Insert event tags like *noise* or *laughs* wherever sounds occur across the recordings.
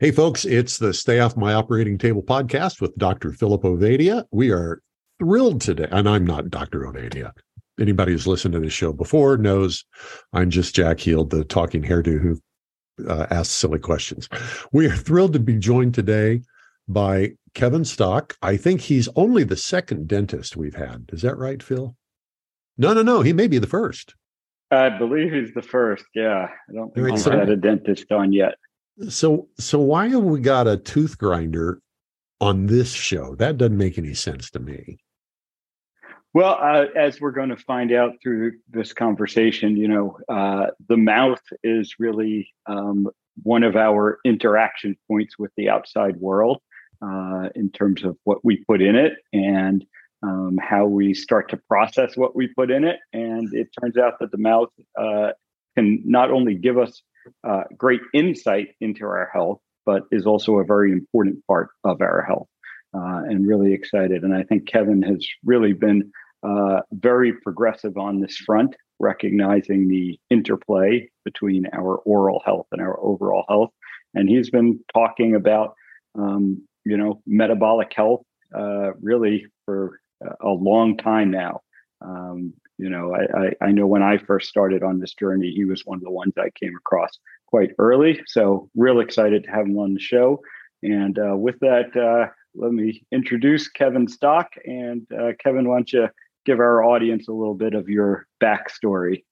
Hey, folks, it's the Stay Off My Operating Table podcast with Dr. Philip Ovadia. We are thrilled today, and I'm not Dr. Ovadia. Anybody who's listened to this show before knows I'm just Jack Heald, the talking hairdo who uh, asks silly questions. We are thrilled to be joined today by Kevin Stock. I think he's only the second dentist we've had. Is that right, Phil? No, no, no. He may be the first. I believe he's the first. Yeah, I don't think we've had a dentist on yet. So, so why have we got a tooth grinder on this show? That doesn't make any sense to me. Well, uh, as we're going to find out through this conversation, you know, uh, the mouth is really um, one of our interaction points with the outside world uh, in terms of what we put in it and um, how we start to process what we put in it. And it turns out that the mouth uh, can not only give us uh, great insight into our health, but is also a very important part of our health. Uh, and really excited. And I think Kevin has really been uh, very progressive on this front, recognizing the interplay between our oral health and our overall health. And he's been talking about, um, you know, metabolic health uh, really for a long time now. Um, you know, I, I, I, know when I first started on this journey, he was one of the ones I came across quite early. So, real excited to have him on the show. And uh, with that, uh, let me introduce Kevin Stock. And uh, Kevin, why don't you give our audience a little bit of your backstory?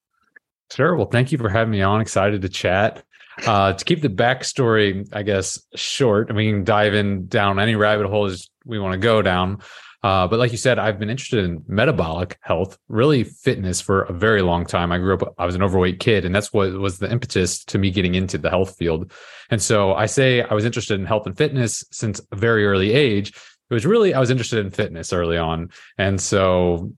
Sure. Well, thank you for having me on. Excited to chat. Uh, to keep the backstory, I guess, short, and we can dive in down any rabbit holes we want to go down. Uh, but like you said, I've been interested in metabolic health, really fitness for a very long time. I grew up, I was an overweight kid, and that's what was the impetus to me getting into the health field. And so I say I was interested in health and fitness since a very early age. It was really, I was interested in fitness early on. And so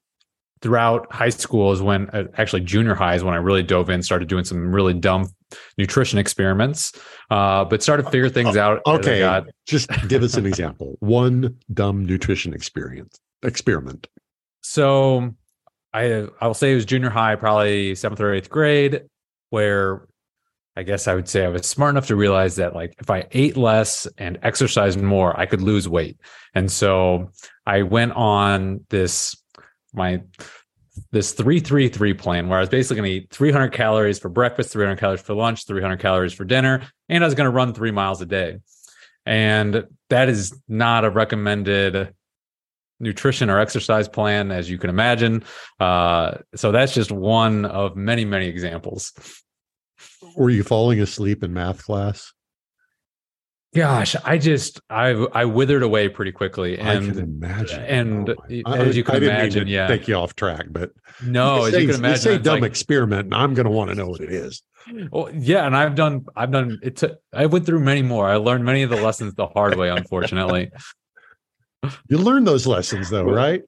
throughout high school is when uh, actually junior high is when I really dove in, started doing some really dumb nutrition experiments, uh, but started to figure things out. Okay, got... just give us an example. *laughs* One dumb nutrition experience experiment. So, I I will say it was junior high, probably seventh or eighth grade, where I guess I would say I was smart enough to realize that like if I ate less and exercised more, I could lose weight. And so I went on this my this 333 plan where I was basically going to eat 300 calories for breakfast, 300 calories for lunch, 300 calories for dinner, and I was going to run 3 miles a day. And that is not a recommended nutrition or exercise plan as you can imagine. Uh, so that's just one of many many examples. Were you falling asleep in math class? Gosh, I just I I withered away pretty quickly, and I can imagine. And oh as you can I imagine, yeah, take you off track, but no, as say, you can imagine, you say dumb like, experiment, and I'm going to want to know what it is. Well, yeah, and I've done I've done it. T- I went through many more. I learned many of the lessons the hard way, unfortunately. you learn those lessons though, right?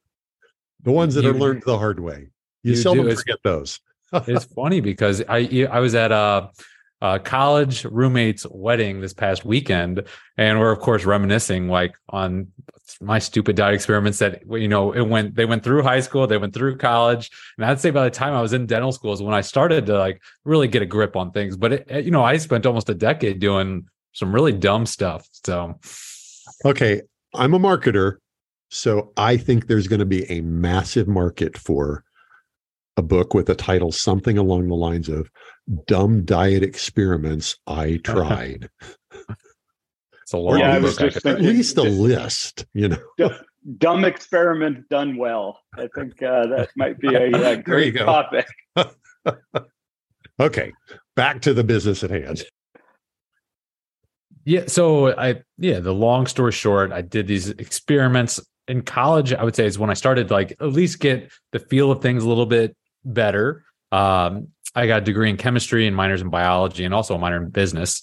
The ones that you, are learned the hard way. You, you seldom do. forget those. *laughs* it's funny because I I was at uh uh, college roommate's wedding this past weekend, and we're of course reminiscing like on my stupid diet experiments that you know it went they went through high school, they went through college, and I'd say by the time I was in dental school is when I started to like really get a grip on things. But it, you know, I spent almost a decade doing some really dumb stuff. So, okay, I'm a marketer, so I think there's going to be a massive market for a book with a title something along the lines of dumb diet experiments I tried. it's a long yeah, book. at least a list, you know. Dumb experiment done well. I think uh, that might be a, *laughs* a great topic. *laughs* okay, back to the business at hand. Yeah, so I yeah, the long story short, I did these experiments in college. I would say is when I started like at least get the feel of things a little bit better. Um, I got a degree in chemistry and minors in biology and also a minor in business.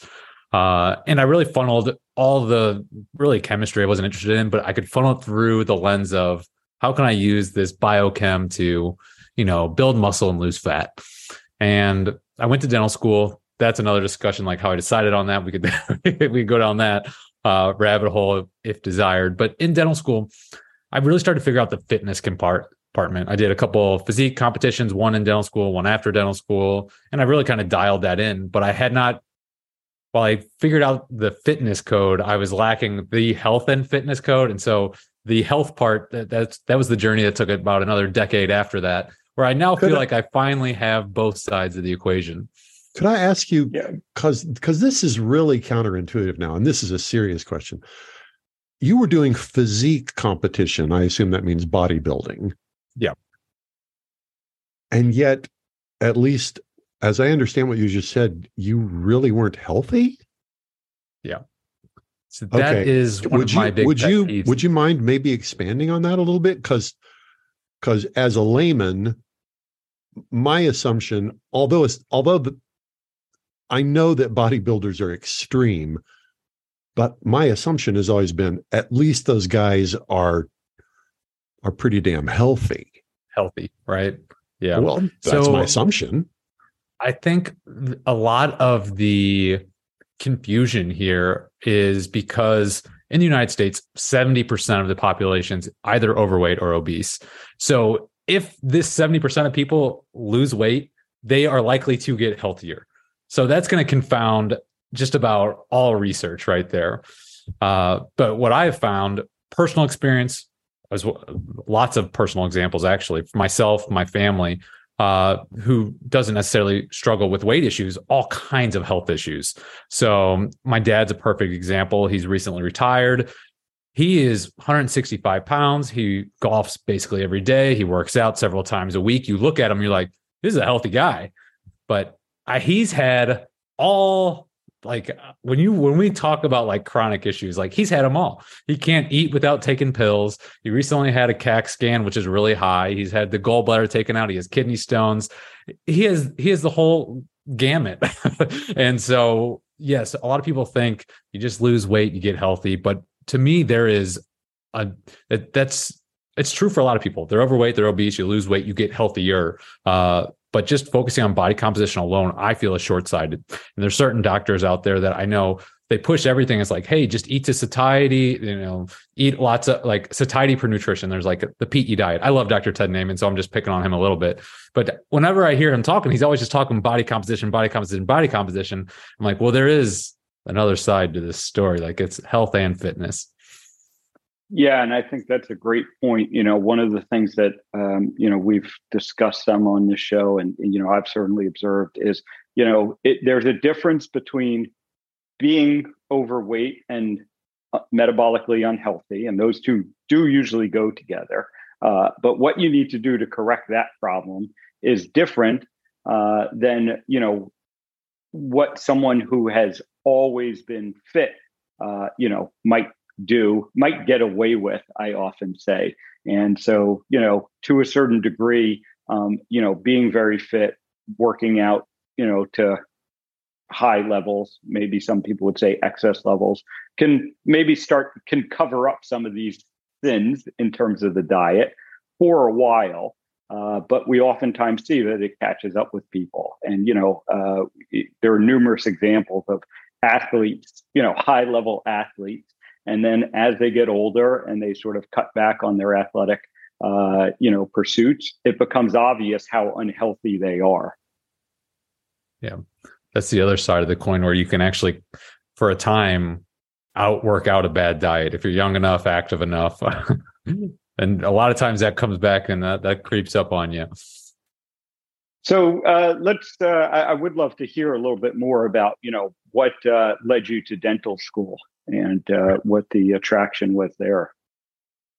Uh, and I really funneled all the really chemistry I wasn't interested in, but I could funnel through the lens of how can I use this biochem to, you know, build muscle and lose fat. And I went to dental school. That's another discussion, like how I decided on that. We could *laughs* we could go down that uh, rabbit hole if desired. But in dental school, I really started to figure out the fitness compartment. I did a couple physique competitions, one in dental school, one after dental school, and I really kind of dialed that in. But I had not, while I figured out the fitness code, I was lacking the health and fitness code. And so the health part, that, that's that was the journey that took about another decade after that, where I now feel I, like I finally have both sides of the equation. Could I ask you, because yeah. because this is really counterintuitive now, and this is a serious question you were doing physique competition. I assume that means bodybuilding. Yeah. And yet, at least as I understand what you just said, you really weren't healthy. Yeah. So that okay. is would you, my big would you would you mind maybe expanding on that a little bit? Because because as a layman, my assumption, although it's although the, I know that bodybuilders are extreme, but my assumption has always been at least those guys are are pretty damn healthy. Healthy, right? Yeah. Well, that's so, my assumption. I think a lot of the confusion here is because in the United States, 70% of the population is either overweight or obese. So if this 70% of people lose weight, they are likely to get healthier. So that's going to confound just about all research right there. Uh, but what I have found, personal experience, as well, lots of personal examples actually, for myself, my family, uh, who doesn't necessarily struggle with weight issues, all kinds of health issues. So my dad's a perfect example. He's recently retired. He is 165 pounds. He golfs basically every day. He works out several times a week. You look at him, you're like, this is a healthy guy. But I, he's had all like when you when we talk about like chronic issues like he's had them all. He can't eat without taking pills. He recently had a cac scan which is really high. He's had the gallbladder taken out. He has kidney stones. He has he has the whole gamut. *laughs* And so yes a lot of people think you just lose weight you get healthy but to me there is a that, that's it's true for a lot of people. They're overweight they're obese you lose weight you get healthier. Uh, but just focusing on body composition alone, I feel is short sighted. And there's certain doctors out there that I know they push everything. It's like, hey, just eat to satiety, you know, eat lots of like satiety per nutrition. There's like the PE diet. I love Dr. Ted Naiman, so I'm just picking on him a little bit. But whenever I hear him talking, he's always just talking body composition, body composition, body composition. I'm like, well, there is another side to this story. Like it's health and fitness. Yeah, and I think that's a great point. You know, one of the things that um, you know we've discussed some on this show, and, and you know I've certainly observed is you know it, there's a difference between being overweight and uh, metabolically unhealthy, and those two do usually go together. Uh, but what you need to do to correct that problem is different uh, than you know what someone who has always been fit, uh, you know, might do might get away with i often say. And so you know to a certain degree um, you know being very fit working out you know to high levels maybe some people would say excess levels can maybe start can cover up some of these sins in terms of the diet for a while uh, but we oftentimes see that it catches up with people. And you know uh, there are numerous examples of athletes you know high level athletes and then as they get older and they sort of cut back on their athletic, uh, you know, pursuits, it becomes obvious how unhealthy they are. Yeah, that's the other side of the coin where you can actually, for a time, outwork out a bad diet if you're young enough, active enough. *laughs* and a lot of times that comes back and that, that creeps up on you. So uh, let's. Uh, I, I, would love to hear a little bit more about you know what uh, led you to dental school and uh, what the attraction was there.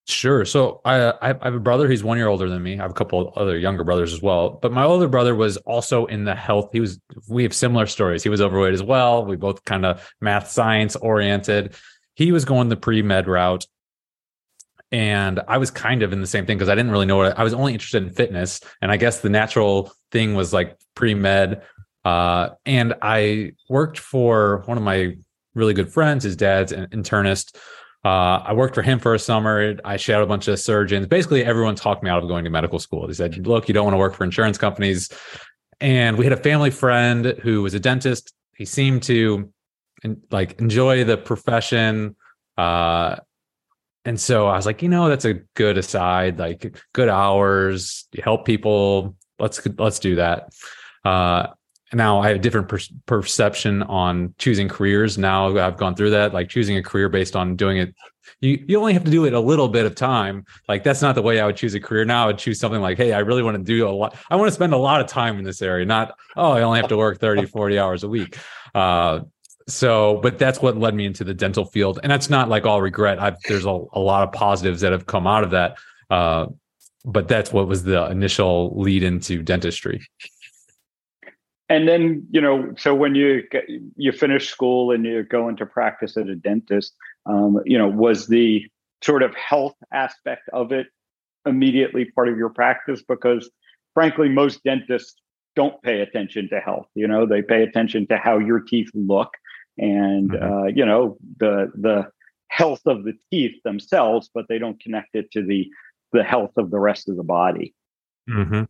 Sure. So I I have a brother. He's one year older than me. I have a couple other younger brothers as well. But my older brother was also in the health. He was. We have similar stories. He was overweight as well. We both kind of math science oriented. He was going the pre med route, and I was kind of in the same thing because I didn't really know what I, I was only interested in fitness, and I guess the natural thing was like pre med. Uh, and I worked for one of my really good friends. His dad's an internist. Uh, I worked for him for a summer. I shadowed a bunch of surgeons. Basically, everyone talked me out of going to medical school. They said, "Look, you don't want to work for insurance companies." And we had a family friend who was a dentist. He seemed to like enjoy the profession. Uh, and so I was like, you know, that's a good aside, like good hours, help people. Let's let's do that. Uh, now I have a different per- perception on choosing careers. Now I've gone through that, like choosing a career based on doing it. You you only have to do it a little bit of time. Like that's not the way I would choose a career. Now I would choose something like, hey, I really want to do a lot. I want to spend a lot of time in this area. Not oh, I only have to work 30, 40 hours a week. Uh, so, but that's what led me into the dental field, and that's not like all regret. I've, there's a, a lot of positives that have come out of that. Uh, but that's what was the initial lead into dentistry and then you know so when you you finish school and you go into practice at a dentist um, you know was the sort of health aspect of it immediately part of your practice? Because frankly most dentists don't pay attention to health you know? They pay attention to how your teeth look and mm-hmm. uh, you know the the health of the teeth themselves but they don't connect it to the the health of the rest of the body Mm-hmm.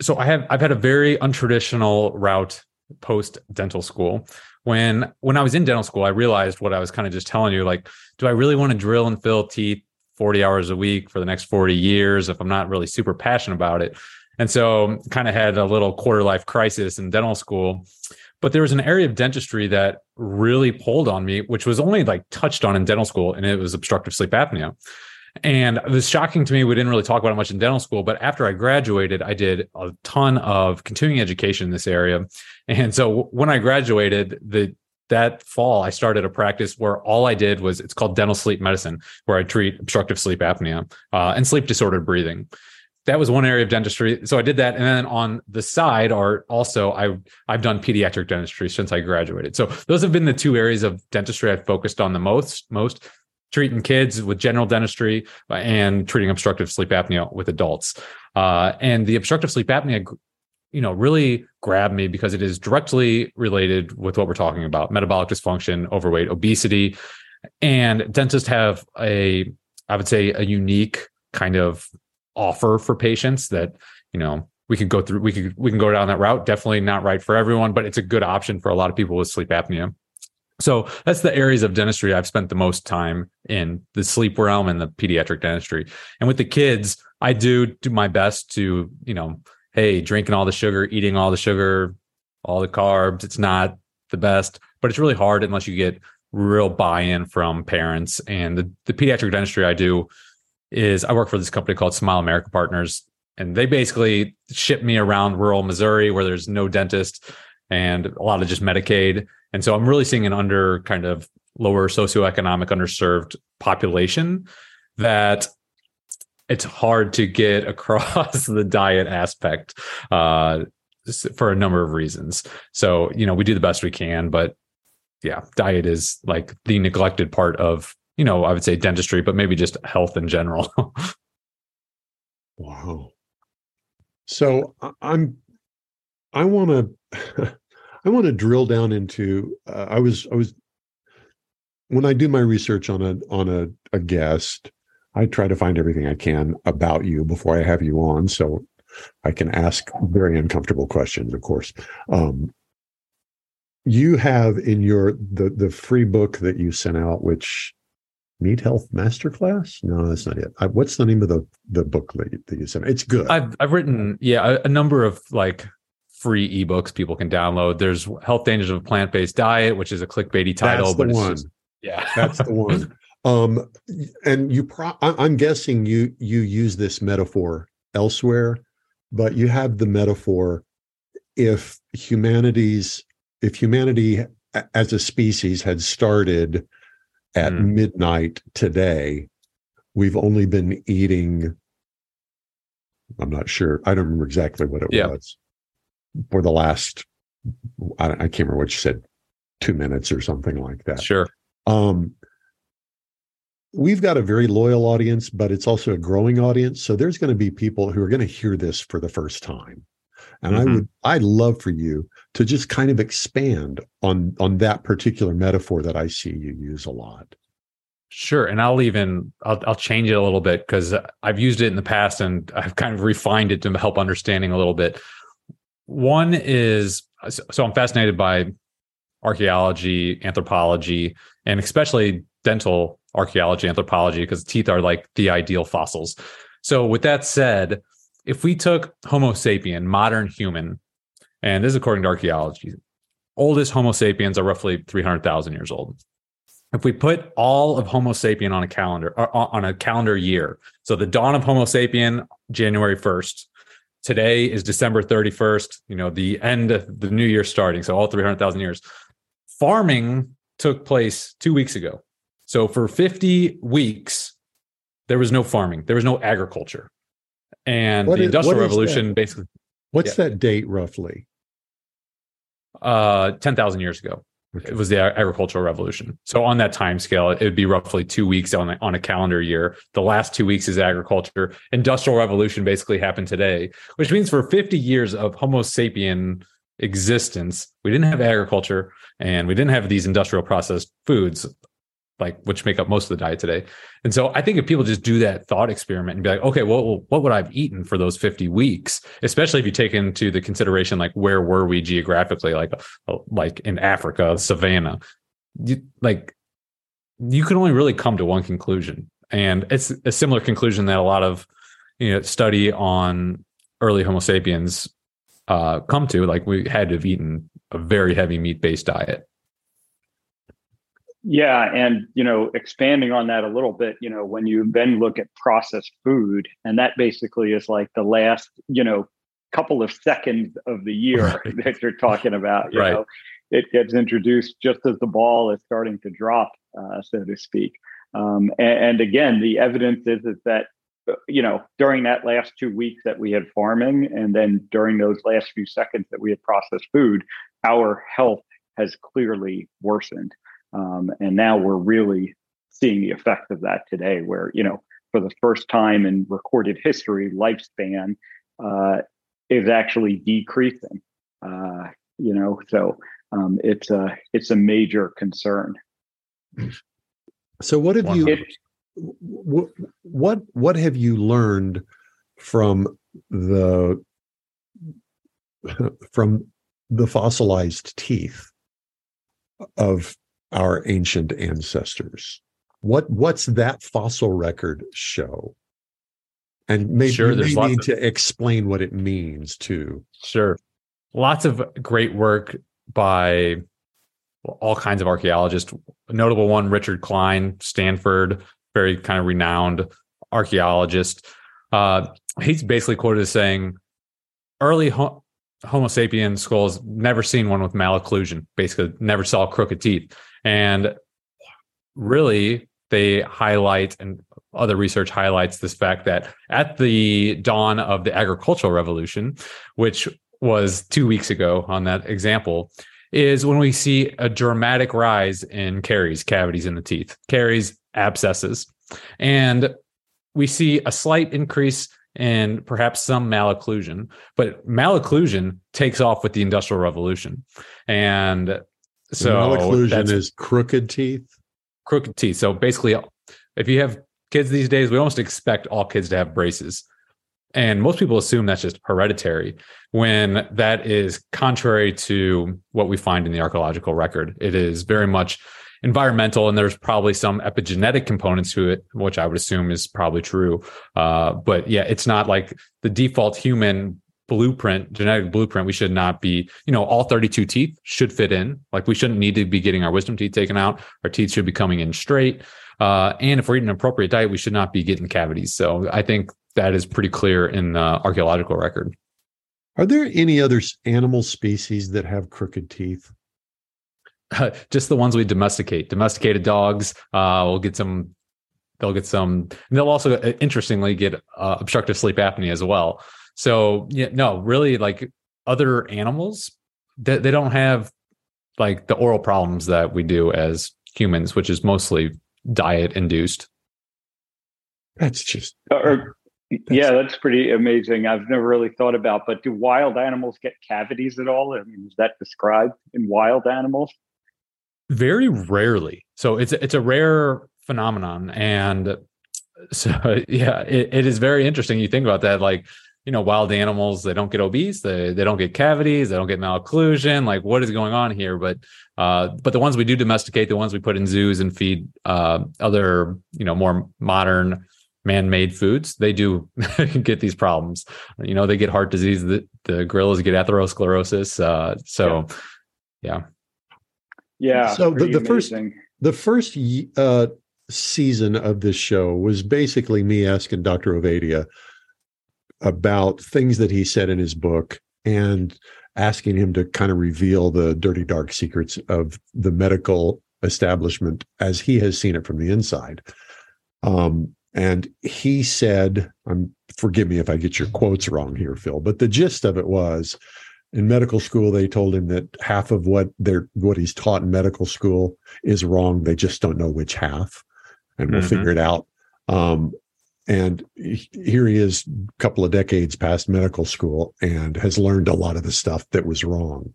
So I have I've had a very untraditional route post dental school. When when I was in dental school, I realized what I was kind of just telling you. Like, do I really want to drill and fill teeth 40 hours a week for the next 40 years if I'm not really super passionate about it? And so kind of had a little quarter life crisis in dental school. But there was an area of dentistry that really pulled on me, which was only like touched on in dental school, and it was obstructive sleep apnea. And it was shocking to me. We didn't really talk about it much in dental school, but after I graduated, I did a ton of continuing education in this area. And so when I graduated, the that fall, I started a practice where all I did was it's called dental sleep medicine, where I treat obstructive sleep apnea uh, and sleep disordered breathing. That was one area of dentistry. So I did that, and then on the side are also I I've done pediatric dentistry since I graduated. So those have been the two areas of dentistry I've focused on the most. Most treating kids with general dentistry and treating obstructive sleep apnea with adults. Uh, and the obstructive sleep apnea, you know, really grabbed me because it is directly related with what we're talking about: metabolic dysfunction, overweight, obesity, and dentists have a, I would say, a unique kind of offer for patients that you know we could go through we could we can go down that route. Definitely not right for everyone but it's a good option for a lot of people with sleep apnea so that's the areas of dentistry I've spent the most time in the sleep realm and the pediatric dentistry. And with the kids, I do do my best to, you know, hey, drinking all the sugar, eating all the sugar, all the carbs, it's not the best, but it's really hard unless you get real buy-in from parents. And the, the pediatric dentistry I do is I work for this company called Smile America Partners. And they basically ship me around rural Missouri where there's no dentist and a lot of just Medicaid. And so I'm really seeing an under kind of lower socioeconomic underserved population that it's hard to get *laughs* across the diet aspect uh, for a number of reasons. So, you know, we do the best we can, but yeah, diet is like the neglected part of, you know, I would say dentistry, but maybe just health in general. *laughs* wow. So I'm, I want to, *laughs* I want to drill down into. Uh, I was I was when I do my research on a on a, a guest, I try to find everything I can about you before I have you on, so I can ask very uncomfortable questions. Of course, um, you have in your the the free book that you sent out, which Meat Health Masterclass? No, that's not it. I, what's the name of the the book that you, that you sent? It's good. I've I've written yeah a, a number of like free ebooks people can download. There's Health Dangers of a Plant Based Diet, which is a clickbaity title, that's but it's one. Just, yeah, that's the one. *laughs* Um, and you, pro- I'm guessing you you use this metaphor elsewhere, but you have the metaphor if humanity's if humanity as a species had started at mm. midnight today, we've only been eating. I'm not sure. I don't remember exactly what it yeah. was for the last I, I can't remember what you said two minutes or something like that sure um we've got a very loyal audience but it's also a growing audience so there's going to be people who are going to hear this for the first time And mm-hmm. I would I'd love for you to just kind of expand on on that particular metaphor that I see you use a lot. Sure, and I'll even I'll, I'll change it a little bit because I've used it in the past and I've kind of refined it to help understanding a little bit. One is so I'm fascinated by archaeology, anthropology, and especially dental archaeology, anthropology, because teeth are like the ideal fossils. So, with that said, if we took Homo sapien, modern human, and this is according to archaeology, oldest Homo sapiens are roughly 300,000 years old. If we put all of Homo sapien on a calendar, uh, on a calendar year, so the dawn of Homo sapien, January 1st, today is December 31st, you know, the end of the new year starting, so all 300,000 years. Farming took place two weeks ago. So for 50 weeks, there was no farming, there was no agriculture. And what the is, Industrial Revolution that? basically. What's yeah. that date roughly? Uh, 10,000 years ago. Okay. It was the agricultural revolution. So on that time scale, it would be roughly two weeks on on a calendar year. The last two weeks is agriculture. Industrial revolution basically happened today, which means for 50 years of Homo sapien existence, we didn't have agriculture and we didn't have these industrial processed foods like which make up most of the diet today. And so I think if people just do that thought experiment and be like, okay, well, what would I've eaten for those 50 weeks? Especially if you take into the consideration like where were we geographically, like uh, like in Africa, savannah, you, like you can only really come to one conclusion, and it's a similar conclusion that a lot of you know study on early Homo sapiens uh, come to. Like we had to have eaten a very heavy meat based diet. Yeah, and you know, expanding on that a little bit, you know, when you then look at processed food, and that basically is like the last, you know, couple of seconds of the year right. *laughs* that you're talking about. You right. know, it gets introduced just as the ball is starting to drop, uh, so to speak. Um, and, and, again, the evidence is is that uh, you know during that last two weeks that we had farming, and then during those last few seconds that we had processed food, our health has clearly worsened. Um, and now we're really seeing the effect of that today, where, you know, for the first time in recorded history, lifespan uh, is actually decreasing. Uh, you know, so um, it's a it's a major concern. So, what have you what what what have you learned from the from the fossilized teeth of our ancient ancestors. What what's that fossil record show? And maybe sure, you need of, to explain what it means too. Sure. Lots of great work by all kinds of archaeologists. A notable one, Richard Klein, Stanford, very kind of renowned archaeologist. Uh, he's basically quoted as saying, early ho- Homo sapien skulls never seen one with malocclusion, basically never saw crooked teeth. And really, they highlight and other research highlights this fact that at the dawn of the agricultural revolution, which was two weeks ago on that example, is when we see a dramatic rise in caries, cavities in the teeth, caries, abscesses. And we see a slight increase in perhaps some malocclusion, but malocclusion takes off with the Industrial Revolution. And so malocclusion is crooked teeth. Crooked teeth. So basically, if you have kids these days, we almost expect all kids to have braces. And most people assume that's just hereditary when that is contrary to what we find in the archaeological record. It is very much environmental and there's probably some epigenetic components to it, which I would assume is probably true. Uh, but yeah, it's not like the default human blueprint, genetic blueprint, we should not be, you know, all 32 teeth should fit in. Like we shouldn't need to be getting our wisdom teeth taken out. Our teeth should be coming in straight. Uh, and if we're eating an appropriate diet, we should not be getting cavities. So I think that is pretty clear in the archaeological record. Are there any other animal species that have crooked teeth? *laughs* just the ones we domesticate. Domesticated dogs. Uh, we'll get some. They'll get some. And they'll also, uh, interestingly, get uh, obstructive sleep apnea as well. So yeah, no, really like other animals that they, they don't have like the oral problems that we do as humans, which is mostly diet induced. That's just uh, er, or yeah, that's pretty amazing. I've never really thought about, but do wild animals get cavities at all? I mean, is that described in wild animals? Very rarely. So it's it's a rare phenomenon, and so *laughs* yeah, it, it is very interesting. You think about that, like you know, wild animals they don't get obese, they they don't get cavities, they don't get malocclusion. Like, what is going on here? But uh, but the ones we do domesticate, the ones we put in zoos and feed uh, other you know more modern man-made foods they do *laughs* get these problems you know they get heart disease the, the gorillas get atherosclerosis uh, so yeah yeah so the, the first the first uh, season of this show was basically me asking dr ovadia about things that he said in his book and asking him to kind of reveal the dirty dark secrets of the medical establishment as he has seen it from the inside um, and he said, "I'm forgive me if I get your quotes wrong here, Phil, but the gist of it was in medical school they told him that half of what they're what he's taught in medical school is wrong. They just don't know which half, and we'll mm-hmm. figure it out." Um, and here he is, a couple of decades past medical school, and has learned a lot of the stuff that was wrong.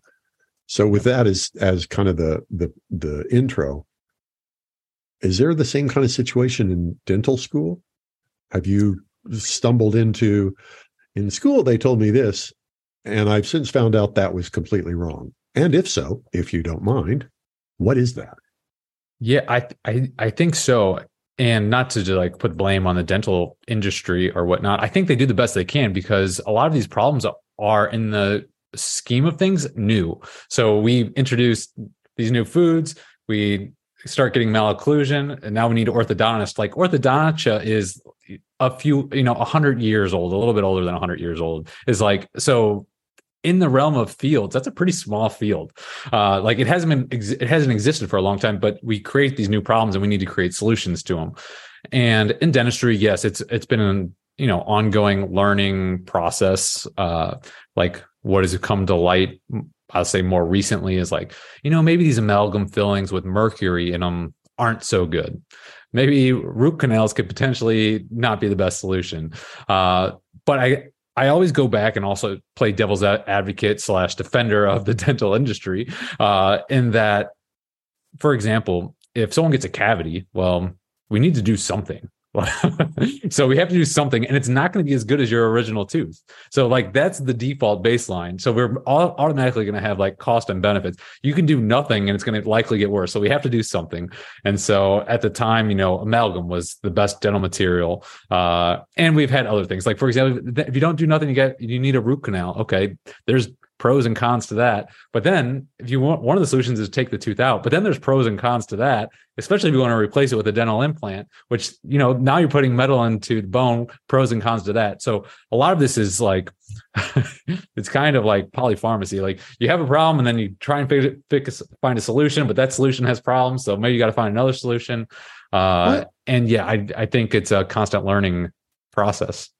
So, with that as as kind of the the the intro, is there the same kind of situation in dental school? Have you stumbled into in school they told me this and I've since found out that was completely wrong. And if so, if you don't mind, what is that? Yeah, I I I think so. And not to like put blame on the dental industry or whatnot. I think they do the best they can because a lot of these problems are in the scheme of things new. So we introduced these new foods. We start getting malocclusion and now we need orthodontist like orthodontia is a few you know 100 years old a little bit older than 100 years old is like so in the realm of fields that's a pretty small field uh, like it hasn't been it hasn't existed for a long time but we create these new problems and we need to create solutions to them and in dentistry yes it's it's been an you know ongoing learning process uh, like what has come to light I'll say more recently is like, you know, maybe these amalgam fillings with mercury in them aren't so good. Maybe root canals could potentially not be the best solution. Uh, but I, I always go back and also play devil's advocate slash defender of the *laughs* dental industry. Uh, in that, for example, if someone gets a cavity, well, we need to do something. *laughs* so we have to do something and it's not going to be as good as your original tooth so like that's the default baseline. So we're all automatically going to have like cost and benefits. You can do nothing and it's going to likely get worse. So we have to do something. And so at the time you know amalgam was the best dental material uh, and we've had other things. Like for example if you don't do nothing you get you need a root canal. Okay there's pros and cons to that. But then if you want one of the solutions is take the tooth out, but then there's pros and cons to that, especially if you want to replace it with a dental implant, which, you know, now you're putting metal into the bone, pros and cons to that. So a lot of this is like, *laughs* it's kind of like polypharmacy. Like you have a problem and then you try and fix, fix find a solution, but that solution has problems. So maybe you got to find another solution. Uh, and yeah, I, I think it's a constant learning process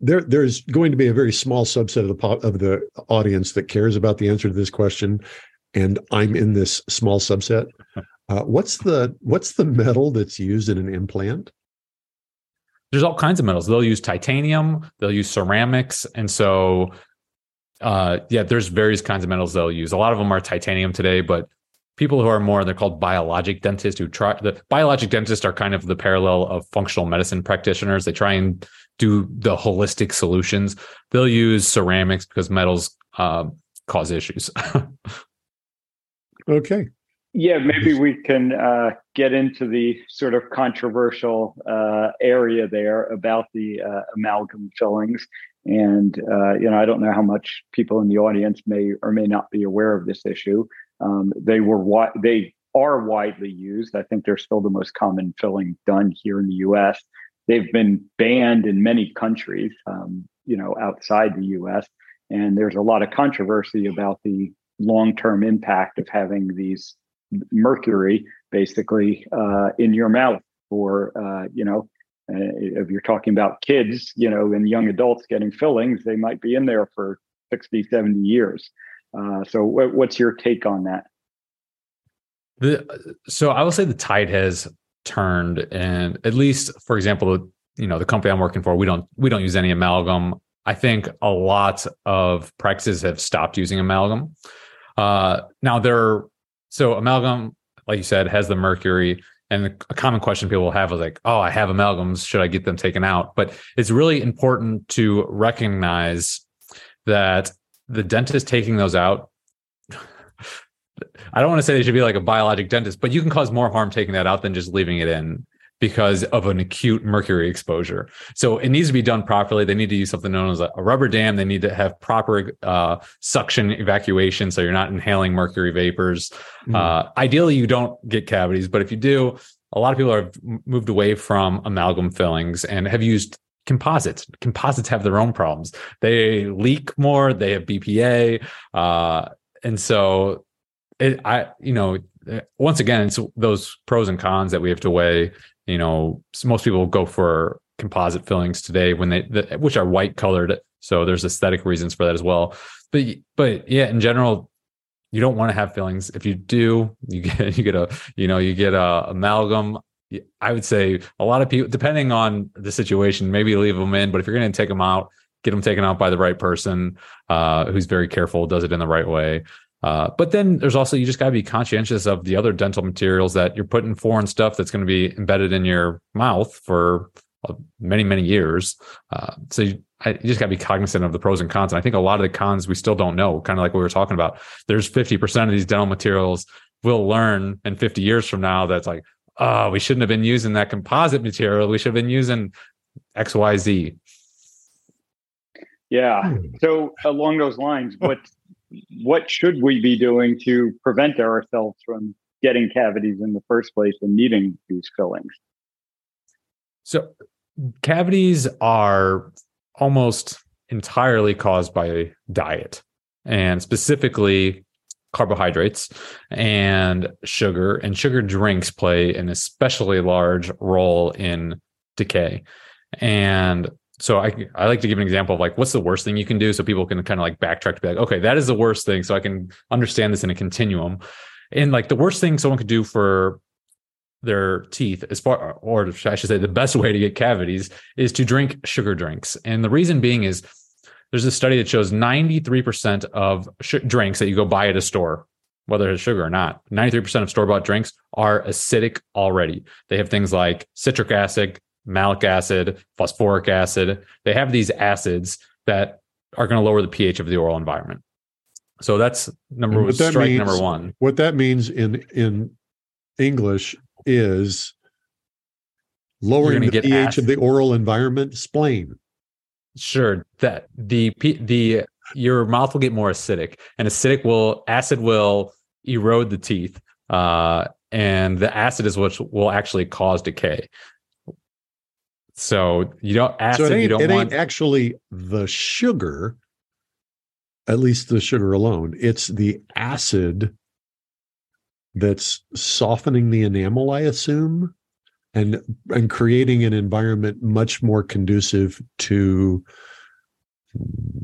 there there's going to be a very small subset of the of the audience that cares about the answer to this question and i'm in this small subset *laughs* uh, what's the what's the metal that's used in an implant there's all kinds of metals they'll use titanium they'll use ceramics and so uh, yeah there's various kinds of metals they'll use a lot of them are titanium today but people who are more they're called biologic dentists who try the biologic dentists are kind of the parallel of functional medicine practitioners they try and do the holistic solutions. They'll use ceramics because metals uh, cause issues. *laughs* okay. Yeah, maybe we can uh, get into the sort of controversial uh, area there about the uh, amalgam fillings. And, uh, you know, I don't know how much people in the audience may or may not be aware of this issue. Um, they were wi- they are widely used. I think they're still the most common filling done here in the U.S they've been banned in many countries, um, you know, outside the U.S. And there's a lot of controversy about the long-term impact of having these mercury basically uh, in your mouth, or uh, you know, uh, if you're talking about kids, you know, and young adults getting fillings, they might be in there for 60, 70 years. Uh, so, what's your take on that? The, so I will say the tide has turned and at least for example you know, the company I'm working for, we don't we don't use any amalgam. I think a lot of practices have stopped using amalgam. Uh, now there, so amalgam, like you said, has the mercury. And a common question people have is like, oh, I have amalgams. Should I get them taken out? But it's really important to recognize that the dentist taking those out *sighs* I don't want to say they should be like a biologic dentist, but you can cause more harm taking that out than just leaving it in because of an acute mercury exposure. So it needs to be done properly. They need to use something known as a, rubber dam. They need to have proper uh, suction evacuation so you're not inhaling mercury vapors. Mm. Uh, ideally, you don't get cavities, but if you do, a lot of people have moved away from amalgam fillings and have used composites. Composites have their own problems. They leak more. They have BPA, uh, and so it, I, you know, once again, it's those pros and cons that we have to weigh. You know, most people go for composite fillings today when they, the, which are white colored. So there's aesthetic reasons for that as well. But, but yeah, in general, you don't want to have fillings. If you do, you get, *laughs* you get a, you know, you get a amalgam. I would say a lot of people, depending on the situation, maybe leave them in. But if you're going to take them out, get them taken out by the right person uh, who's very careful, does it in the right way. Uh, but then there's also you just got to be conscientious of the other dental materials that you're putting foreign stuff that's going to be embedded in your mouth for uh, many many years. Uh, so you, I, you just got to be cognizant of the pros and cons. And I think a lot of the cons we still don't know. Kind of like we were talking about. There's 50 percent of these dental materials we'll learn in 50 years from now that's like, oh, we shouldn't have been using that composite material. We should have been using X Y Z. Yeah. So along those lines, what what should we be doing to prevent ourselves from getting cavities in the first place and needing these fillings? So, cavities are almost entirely caused by diet and specifically carbohydrates and sugar and sugar drinks play an especially large role in decay and so I I like to give an example of like what's the worst thing you can do? So people can kind of like backtrack to be like okay that is the worst thing so I can understand this in a continuum. And like the worst thing someone could do for their teeth as far or I should say the best *laughs* way to get cavities is to drink sugar drinks. And the reason being is there's a study that shows 93% of sh- drinks that you go buy at a store whether it's sugar or not 93% of store bought drinks are acidic already. They have things like citric acid malic acid, phosphoric acid. They have these acids that are going to lower the pH of the oral environment. So that's number that strike means, number one. What that means in in English is lowering the pH acid. of the oral environment, spleen. Sure, that the the your mouth will get more acidic, and acidic will acid will erode the teeth, uh, and the acid is what will actually cause decay. So you don't acid. So it ain't, you don't it want ain't actually the sugar, at least the sugar alone. It's the acid that's softening the enamel, I assume, and and creating an environment much more conducive to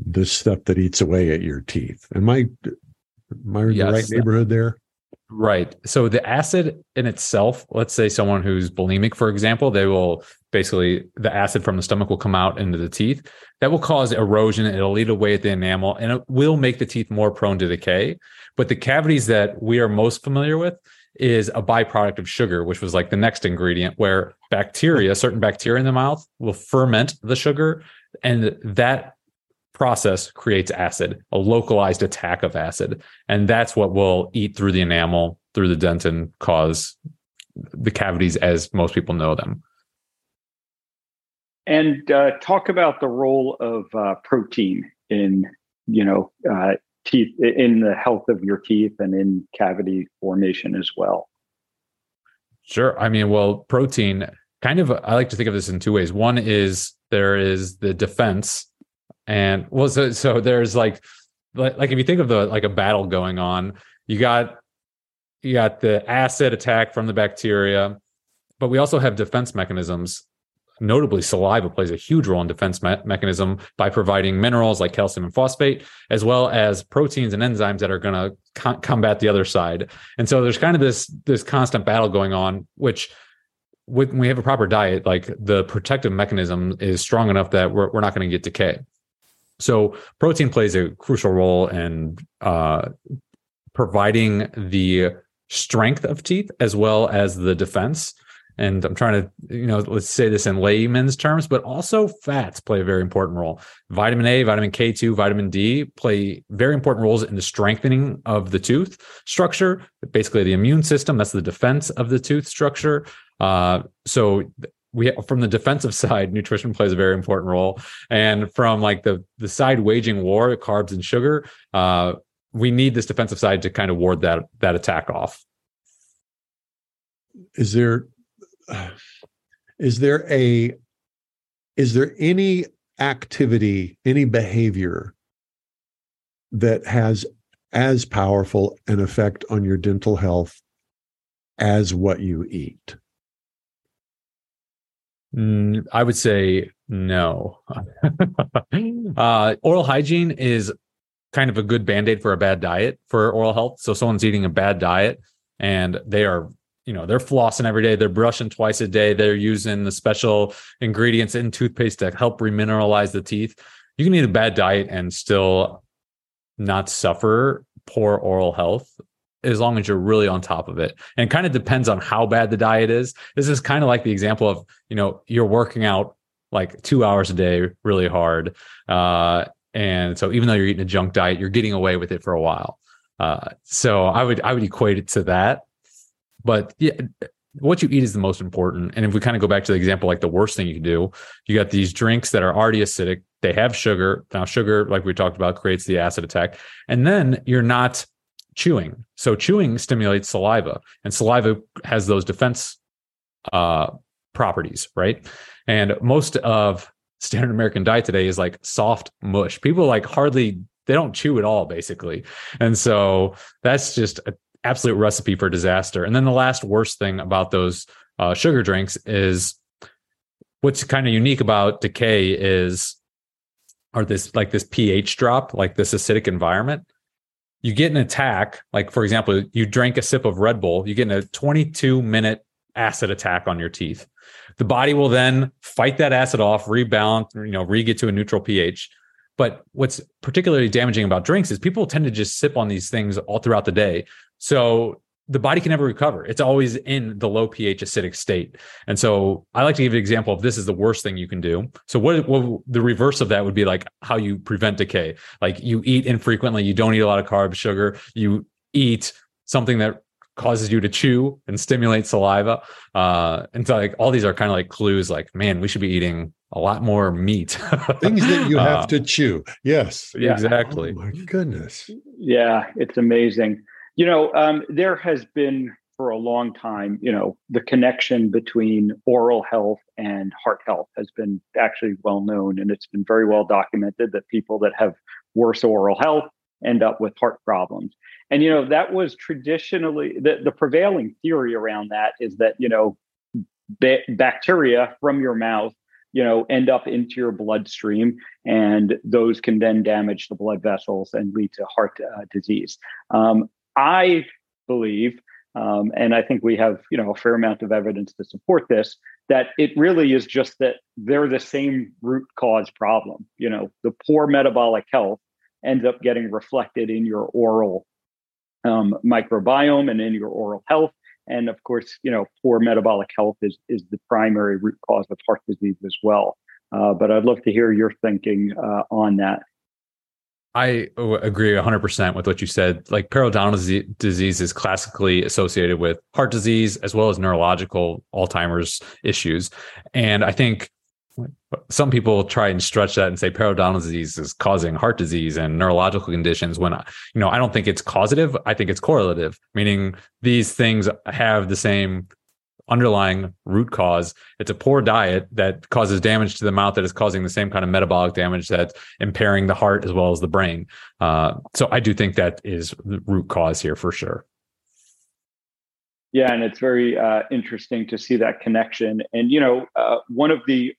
the stuff that eats away at your teeth. Am I am I in yes. the right neighborhood there? Right. So the acid in itself, let's say someone who's bulimic, for example, they will basically the acid from the stomach will come out into the teeth. That will cause erosion. It'll eat away at the enamel and it will make the teeth more prone to decay. But the cavities that we are most familiar with is a byproduct of sugar, which was like the next ingredient where bacteria, certain bacteria in the mouth will ferment the sugar. And that process creates acid, a localized attack of acid. And that's what will eat through the enamel, through the dentin, cause the cavities as most people know them. And uh, talk about the role of uh, protein in, you know, uh, teeth in the health of your teeth and in cavity formation as well. Sure. I mean, well, protein kind of, I like to think of this in two ways. One is there is the defense and well, so so there's like like if you think of the like a battle going on, you got you got the acid attack from the bacteria, but we also have defense mechanisms. Notably, saliva plays a huge role in defense me- mechanism by providing minerals like calcium and phosphate, as well as proteins and enzymes that are going to co- combat the other side. And so there's kind of this this constant battle going on, which when we have a proper diet, like the protective mechanism is strong enough that we're, we're not going to get decay. So protein plays a crucial role in uh, providing the strength of teeth as well as the defense. And I'm trying to, you know, let's say this in layman's terms, but also fats play a very important role. Vitamin A, vitamin K2, vitamin D play very important roles in the strengthening of the tooth structure, basically the immune system. That's the defense of the tooth structure. Uh, so we from the defensive *laughs* side, nutrition plays a very important role, and from like the the side waging war, carbs and sugar, uh, we need this defensive side to kind of ward that that attack off. Is there *sighs* is there a is there any activity, any behavior that has as powerful an effect on your dental health as what you eat? Mm, I would say no. *laughs* uh, oral hygiene is kind of a good band aid for a bad diet for oral health. So, someone's eating a bad diet and they are, you know, they're flossing every day, they're brushing twice a day, they're using the special ingredients in toothpaste to help remineralize the teeth. You can eat a bad diet and still not suffer poor oral health as long as you're really on top of it. And it kind of depends on how bad the diet is. This is kind of like the example of, you know, you're working out like two hours a day really hard. Uh, and so even though you're eating a junk diet, you're getting away with it for a while. Uh, so I would I would equate it to that. But yeah, what you eat is the most important. And if we kind of go back to the example, like the worst thing you can do, you got these drinks that are already acidic. They have sugar. Now, sugar, like we talked about, creates the acid attack. And then you're not chewing. So chewing stimulates saliva, and saliva has those defense uh, properties, right? And most of standard American diet today is like soft mush. People like hardly they don't chew at all, basically, and so that's just an absolute recipe for disaster. And then the last worst thing about those uh, sugar drinks is what's kind of unique about decay is are this like this pH drop, like this acidic environment you get an attack, like for example, you drink a sip of Red Bull, you get a 22 minute acid attack on your teeth. The body will then fight that acid off, rebalance, you know, re get to a neutral pH. But what's particularly damaging about drinks is people tend to just sip on these things all throughout the day. So the body can never recover. It's always in the low pH acidic state. And so I like to give an example of this is the worst thing you can do. So what, what the reverse of that would be like how you prevent decay. Like you eat infrequently, you don't eat a lot of carbs, sugar, you eat something that causes you to chew and stimulate saliva. Uh, and so like all these are kind of like clues like, man, we should be eating a lot more meat. *laughs* Things that you have uh, to chew. Yes. Yeah. Exactly. Oh my goodness. Yeah, it's amazing. You know, um, there has been for a long time, you know, the connection between oral health and heart health has been actually well known. And it's been very well documented that people that have worse oral health end up with heart problems. And, you know, that was traditionally the, the prevailing theory around that is that, you know, ba- bacteria from your mouth you know end up into your bloodstream and those can then damage the blood vessels and lead to heart uh, disease um, I believe, um, and I think we have you know a fair amount of evidence to support this, that it really is just that they're the same root cause problem. You know, the poor metabolic health ends up getting reflected in your oral um, microbiome and in your oral health. And of course, you know, poor metabolic health is is the primary root cause of heart disease as well. Uh, but I'd love to hear your thinking uh, on that. I agree 100% with what you said. Like periodontal disease is classically associated with heart disease as well as neurological Alzheimer's issues. And I think some people try and stretch that and say periodontal disease is causing heart disease and neurological conditions when you know I don't think it's causative I think it's correlative meaning these things have the same underlying root cause. It's a poor diet that causes damage to the mouth that is causing the same kind of metabolic damage that's impairing the heart as well as the brain. Uh, so I do think that is the root cause here for sure. Yeah, and it's very uh, interesting to see that connection. And you know, uh, one of the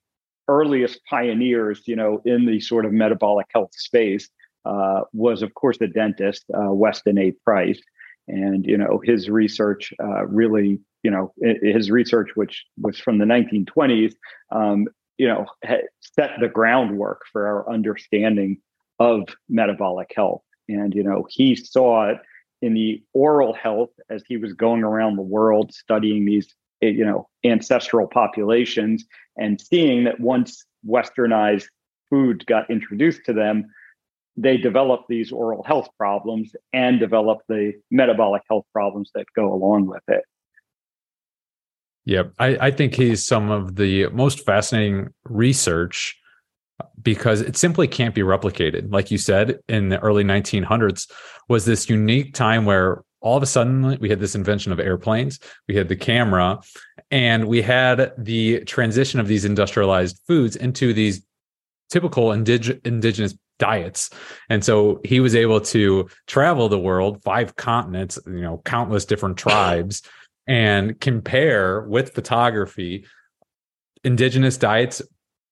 earliest pioneers, you know, in the sort of metabolic health space uh, was, of course, the dentist uh, Weston A. Price and you know his research uh, really you know, his research, which was from the 1920s, um, you know, set the groundwork for our understanding of metabolic health. And, you know, he saw it in the oral health as he was going around the world studying these, eh, you know, ancestral populations and seeing that once westernized food got introduced to them, they developed these oral health problems and developed the metabolic health problems that go along with it. Yep. I, I think he's some of the most fascinating research because it simply can't be replicated. Like you said, in the early 1900s was this unique time where all of a sudden we had this invention of airplanes, we had the camera, and we had the transition of these industrialized foods into these typical indig- indigenous diets. And so he was able to travel the world, five continents, you know, countless different tribes, and compare with photography indigenous diets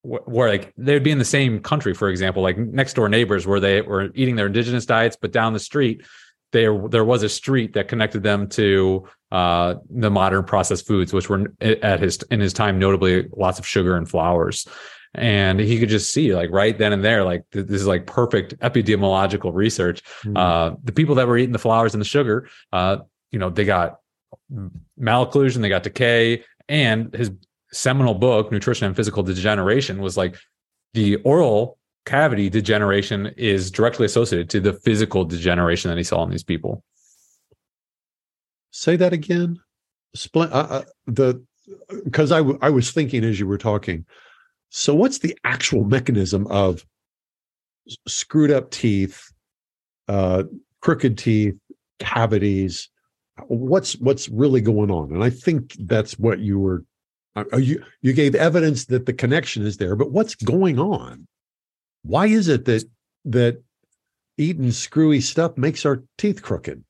where like they'd be in the same country, for example, like next door neighbors where they were eating their indigenous diets, but down the street there there was a street that connected them to uh, the modern processed foods, which were at his in his time notably lots of sugar and flours and he could just see like right then and there like this is like perfect epidemiological research mm-hmm. uh, the people that were eating the flours and the sugar uh, you know they got malocclusion they got decay and his seminal book nutrition and physical degeneration was like the oral cavity degeneration is directly associated to the physical degeneration that he saw in these people say that again Split uh, uh, the because I, w- I was thinking as you were talking so, what's the actual mechanism of screwed up teeth, uh, crooked teeth, cavities? What's what's really going on? And I think that's what you were. Uh, uh, you you gave evidence that the connection is there, but what's going on? Why is it that that eating screwy stuff makes our teeth crooked?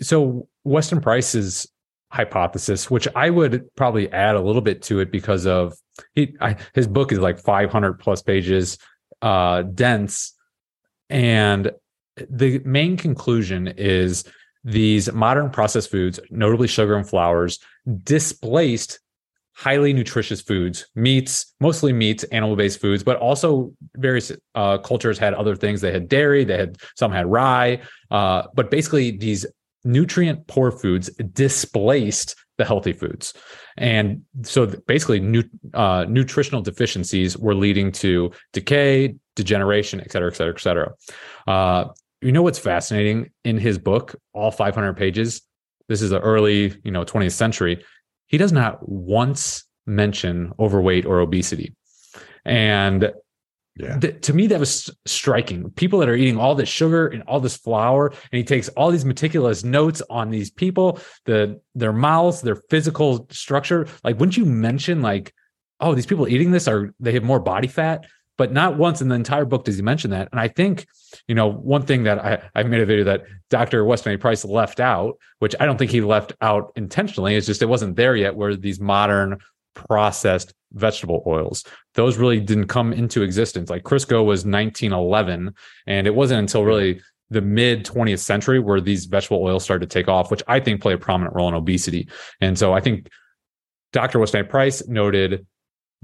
So Weston Price's hypothesis, which I would probably add a little bit to it because of he I, his book is like 500 plus pages, uh, dense, and the main conclusion is these modern processed foods, notably sugar and flours, displaced highly nutritious foods, meats, mostly meats, animal-based foods, but also various uh, cultures had other things. They had dairy, they had some had rye, uh, but basically these nutrient poor foods displaced the healthy foods. And so basically, nu- uh, nutritional deficiencies were leading to decay, degeneration, et cetera, et cetera, et cetera. You know what's fascinating in his book, all 500 pages? This is the early, you know, 20th century. He does not once mention overweight or obesity. And yeah. Th- to me, that was striking. People that are eating all this sugar and all this flour, and he takes all these meticulous notes on these people, the their mouths, their physical structure. Like, wouldn't you mention like, oh, these people eating this are they have more body fat? But not once in the entire book does he mention that. And I think, you know, one thing that I, I made a video that Dr. Westman Price left out, which I don't think he left out intentionally, is just it wasn't there yet, where these modern processed vegetable oils. Those really didn't come into existence. Like Crisco was 1911, and it wasn't until really the mid 20th century where these vegetable oils started to take off, which I think play a prominent role in obesity. And so I think Dr. Westman Price noted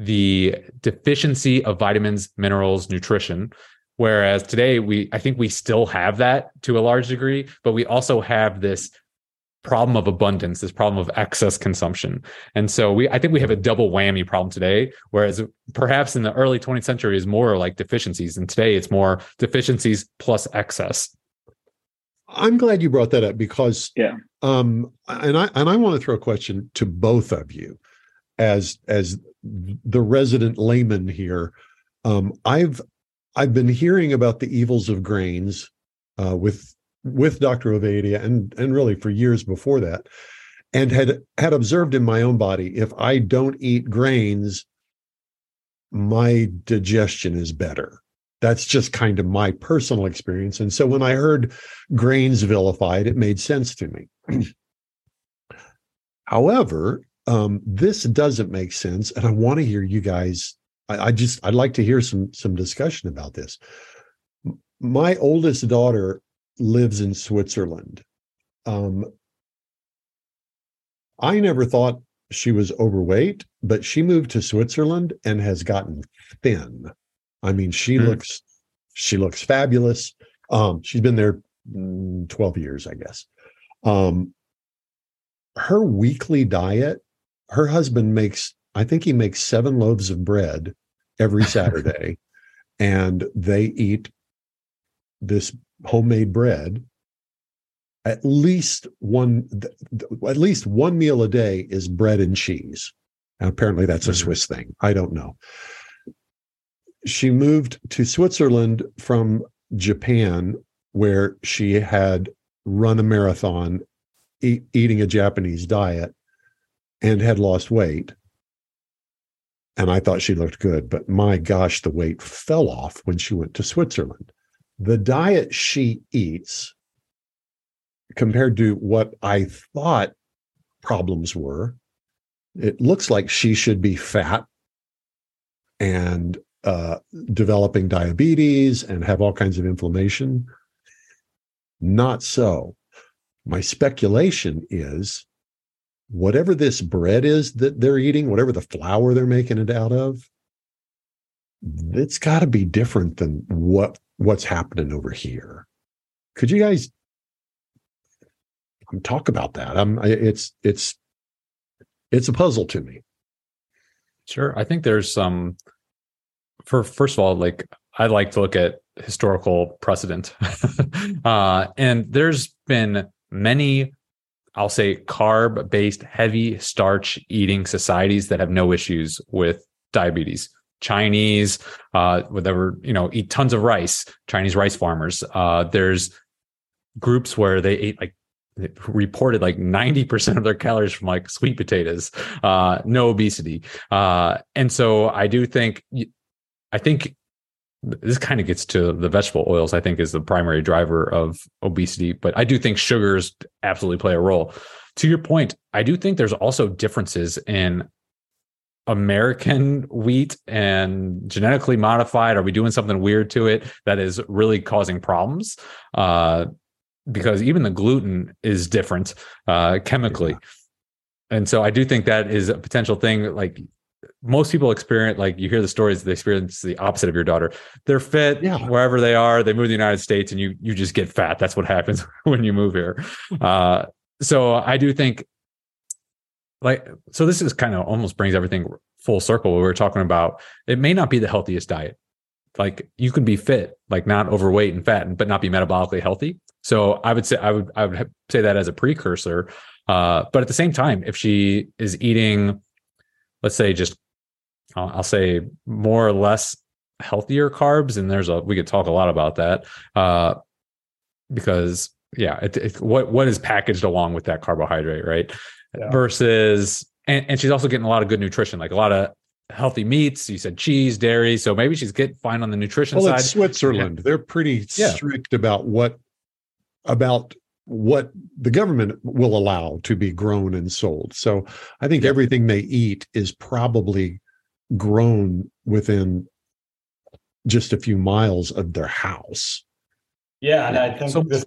the deficiency of vitamins, minerals, nutrition. Whereas today we I think we still have that to a large degree, but we also have this problem of abundance, this problem of excess consumption. And so we I think we have a double whammy problem today, whereas perhaps in the early 20th century is more like deficiencies. And today it's more deficiencies plus excess. I'm glad you brought that up because yeah. Um and I and I want to throw a question to both of you as as the resident layman here. Um I've I've been hearing about the evils of grains uh, with with Dr. Ovadia and and really for years before that, and had had observed in my own body if I don't eat grains, my digestion is better. That's just kind of my personal experience. And so when I heard grains vilified, it made sense to me. *clears throat* However, um, this doesn't make sense, and I want to hear you guys. I, I just I'd like to hear some some discussion about this. My oldest daughter lives in Switzerland. Um, I never thought she was overweight, but she moved to Switzerland and has gotten thin. I mean, she mm. looks she looks fabulous. Um, she's been there mm, 12 years, I guess. Um, her weekly diet, her husband makes, I think he makes seven loaves of bread every *laughs* Saturday, and they eat this homemade bread. At least one at least one meal a day is bread and cheese. And apparently that's a mm-hmm. swiss thing. I don't know. She moved to switzerland from japan where she had run a marathon eat, eating a japanese diet and had lost weight and i thought she looked good but my gosh the weight fell off when she went to switzerland the diet she eats compared to what I thought problems were, it looks like she should be fat and uh, developing diabetes and have all kinds of inflammation. Not so. My speculation is whatever this bread is that they're eating, whatever the flour they're making it out of, it's got to be different than what what's happening over here. Could you guys talk about that. I'm, it's it's it's a puzzle to me. Sure, I think there's some. For first of all, like I like to look at historical precedent, *laughs* uh, and there's been many, I'll say, carb-based, heavy starch eating societies that have no issues with diabetes. Chinese, uh, whatever you know, eat tons of rice. Chinese rice farmers. Uh, there's groups where they ate like reported like 90% of their calories from like sweet potatoes uh no obesity uh and so i do think i think this kind of gets to the vegetable oils i think is the primary driver of obesity but i do think sugars absolutely play a role to your point i do think there's also differences in American wheat and genetically modified? Are we doing something weird to it that is really causing problems? Uh, because even the gluten is different uh, chemically. Yeah. And so I do think that is a potential thing. Like most people experience, like you hear the stories, they experience the opposite of your daughter. They're fit yeah. wherever they are. They move to the United States, and you you just get fat. That's what happens *laughs* when you move here. Uh, so I do think, like, so this is kind of almost brings everything full circle. We were talking about it may not be the healthiest diet. Like you can be fit, like not overweight and fat, but not be metabolically healthy. So I would say I would I would say that as a precursor. Uh, but at the same time, if she is eating, let's say just uh, I'll say more or less healthier carbs, and there's a we could talk a lot about that uh, because yeah, it, it, what what is packaged along with that carbohydrate, right? Yeah. Versus and, and she's also getting a lot of good nutrition, like a lot of healthy meats. You said cheese, dairy, so maybe she's get fine on the nutrition well, side. It's Switzerland. Yeah. They're pretty yeah. strict about what about what the government will allow to be grown and sold. So I think yeah. everything they eat is probably grown within just a few miles of their house. Yeah, and I think so, this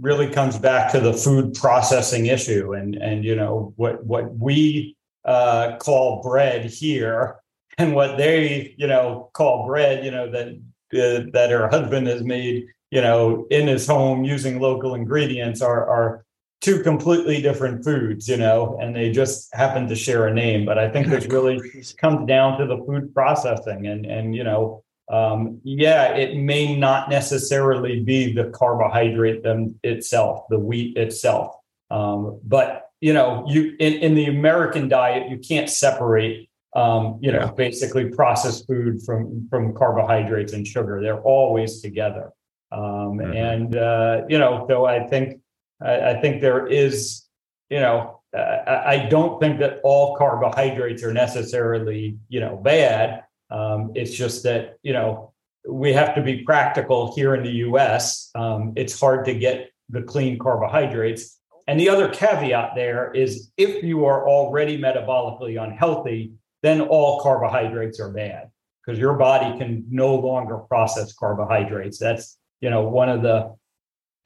really comes back to the food processing issue, and and you know what what we uh, call bread here, and what they you know call bread, you know that uh, that her husband has made you know, in his home using local ingredients are are two completely different foods, you know, and they just happen to share a name. But I think this really comes down to the food processing and and you know, um, yeah, it may not necessarily be the carbohydrate them itself, the wheat itself. Um, but you know, you in, in the American diet, you can't separate um, you know, yeah. basically processed food from from carbohydrates and sugar. They're always together. Um, mm-hmm. And uh, you know, though I think I, I think there is, you know, I, I, don't think that all carbohydrates are necessarily you know bad. Um, it's just that you know we have to be practical here in the U.S. Um, it's hard to get the clean carbohydrates. And the other caveat there is if you are already metabolically unhealthy, then all carbohydrates are bad because your body can no longer process carbohydrates. That's you know one of the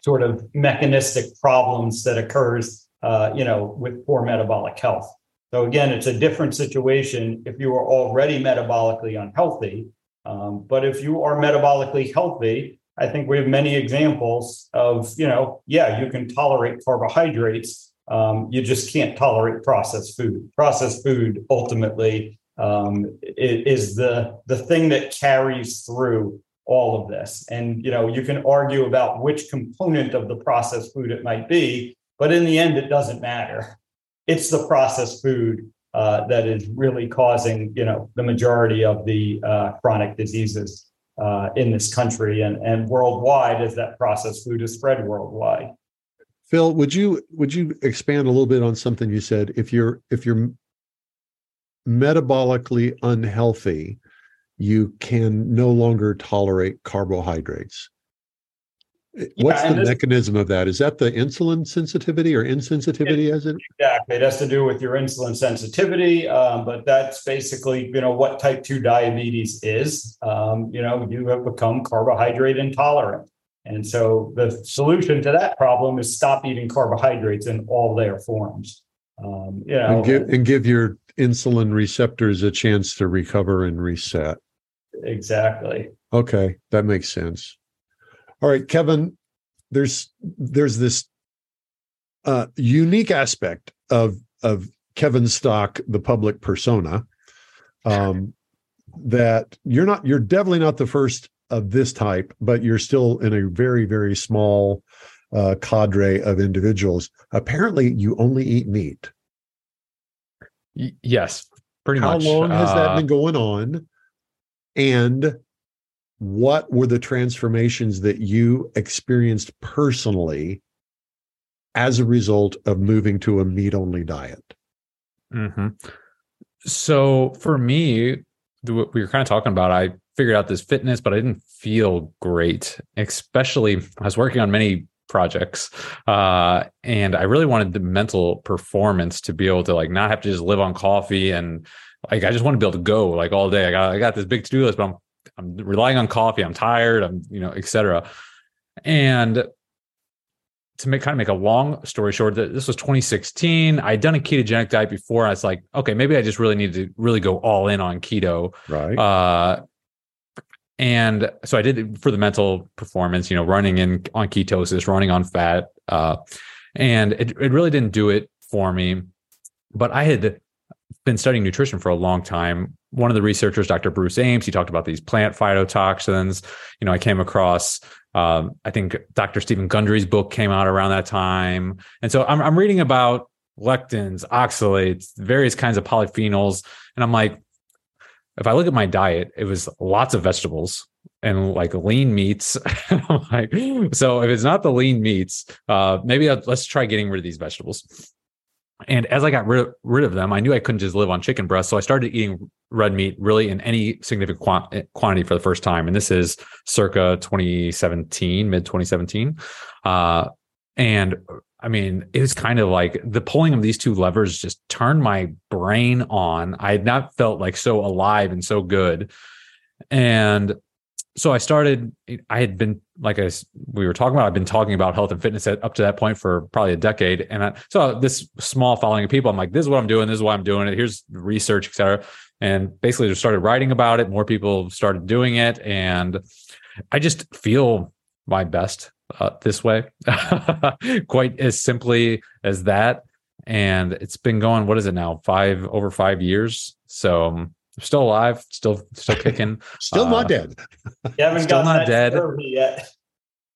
sort of mechanistic problems that occurs uh, you know, with poor metabolic health. So again, it's a different situation if you are already metabolically unhealthy. Um, but if you are metabolically healthy, I think we have many examples of, you know, yeah, you can tolerate carbohydrates. Um, you just can't tolerate processed food. Processed food ultimately um, is the the thing that carries through all of this. And you know, you can argue about which component of the processed food it might be, but in the end, it doesn't matter. It's the processed food uh, that is really causing, you know, the majority of the uh, chronic diseases uh, in this country and, and worldwide as that processed food is spread worldwide. Phil, would you would you expand a little bit on something you said? If you're if you're metabolically unhealthy, you can no longer tolerate carbohydrates. What's yeah, the this, mechanism of that? Is that the insulin sensitivity or insensitivity it, as it? Exactly. It has to do with your insulin sensitivity, um, but that's basically, you know, what type 2 diabetes is. Um, you know, you have become carbohydrate intolerant. And so the solution to that problem is stop eating carbohydrates in all their forms. Um, you know, and give, and give your insulin receptors a chance to recover and reset. Exactly. Okay, that makes sense. All right, Kevin, there's there's this uh, unique aspect of of Kevin Stock, the public persona, um, that you're not you're definitely not the first of this type, but you're still in a very very small uh, cadre of individuals. Apparently, you only eat meat. Y- yes, pretty How much. How long has uh, that been going on? And what were the transformations that you experienced personally as a result of moving to a meat only diet? Mm-hmm. So for me, what we were kind of talking about, I figured out this fitness, but I didn't feel great, especially I was working on many projects uh, and i really wanted the mental performance to be able to like not have to just live on coffee and like i just want to be able to go like all day i got i got this big to-do list but i'm I'm relying on coffee. I'm tired. I'm, you know, etc. And to make kind of make a long story short, that this was 2016. I'd done a ketogenic diet before. I was like, okay, maybe I just really need to really go all in on keto. Right. Uh, and so I did for the mental performance, you know, running in on ketosis, running on fat. Uh, and it, it really didn't do it for me. But I had been studying nutrition for a long time one of the researchers, Dr. Bruce Ames, he talked about these plant phytotoxins. You know, I came across, um, I think Dr. Stephen Gundry's book came out around that time. And so I'm, I'm reading about lectins, oxalates, various kinds of polyphenols. And I'm like, if I look at my diet, it was lots of vegetables and like lean meats. *laughs* Like, so if it's not the lean meats, uh, maybe I'll, let's try getting rid of these vegetables. And as I got rid, rid of them, I knew I couldn't just live on chicken breast. So I started eating red meat really in any significant quantity for the first time. And this is circa 2017, mid 2017. Uh, and I mean, it was kind of like the pulling of these two levers just turned my brain on. I had not felt like so alive and so good. And so I started, I had been, like I, we were talking about, I've been talking about health and fitness at, up to that point for probably a decade. And I, so this small following of people, I'm like, this is what I'm doing. This is why I'm doing it. Here's research, et cetera. And basically just started writing about it. More people started doing it. And I just feel my best uh, this way, *laughs* quite as simply as that. And it's been going, what is it now? Five, over five years. So, um, still alive, still still kicking, *laughs* still uh, not dead. You haven't still not dead yet.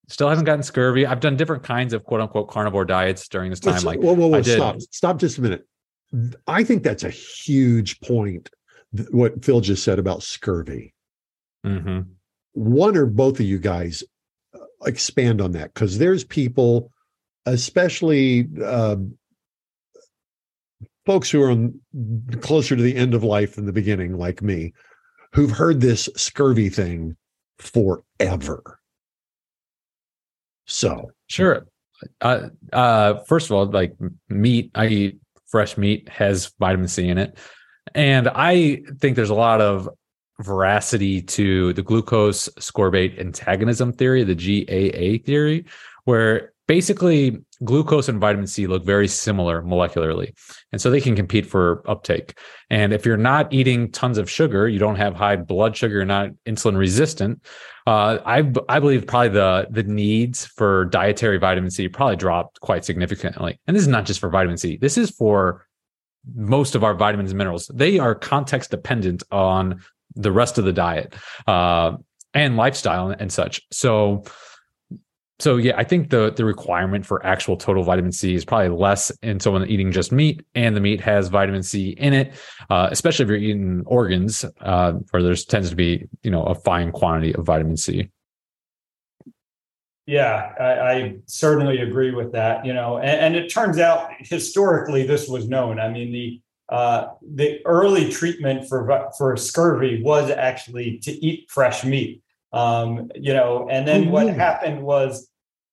Still haven't gotten scurvy. I've done different kinds of quote unquote carnivore diets during this time. Let's, like, whoa, whoa, whoa, stop, stop just a minute. I think that's a huge point. What Phil just said about scurvy. Mm-hmm. One or both of you guys expand on that because there's people, especially um, folks who are on, closer to the end of life than the beginning, like me, who've heard this scurvy thing forever. So sure. Uh, uh, first of all, like meat, I eat fresh meat has vitamin C in it, and I think there's a lot of veracity to the glucose ascorbate antagonism theory, the GAA theory, where basically glucose and vitamin C look very similar molecularly. And so they can compete for uptake. And if you're not eating tons of sugar, you don't have high blood sugar, you're not insulin resistant. Uh, I, I believe probably the, the needs for dietary vitamin C probably dropped quite significantly. And this is not just for vitamin C. This is for most of our vitamins and minerals. They are context dependent on the rest of the diet uh, and lifestyle and such. So, so yeah, I think the the requirement for actual total vitamin C is probably less in someone eating just meat, and the meat has vitamin C in it, uh, especially if you're eating organs, uh, where there's tends to be you know a fine quantity of vitamin C. Yeah, I, I certainly agree with that. You know, and, and, it turns out historically this was known. I mean the uh, the early treatment for for scurvy was actually to eat fresh meat. Um, you know, and then mm-hmm. what happened was,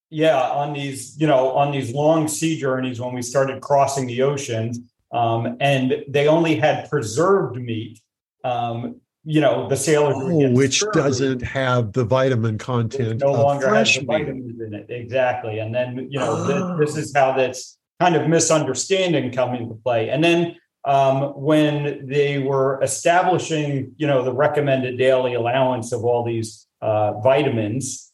yeah, on these, you know, on these long sea journeys when we started crossing the oceans, um, and they only had preserved meat. Um, you know, the sailors, oh, which doesn't have the vitamin content. No longer has the vitamins in it, exactly. And then, you know, oh. this, this is how this kind of misunderstanding come into play. And then um, when they were establishing, you know, the recommended daily allowance of all these uh, vitamins.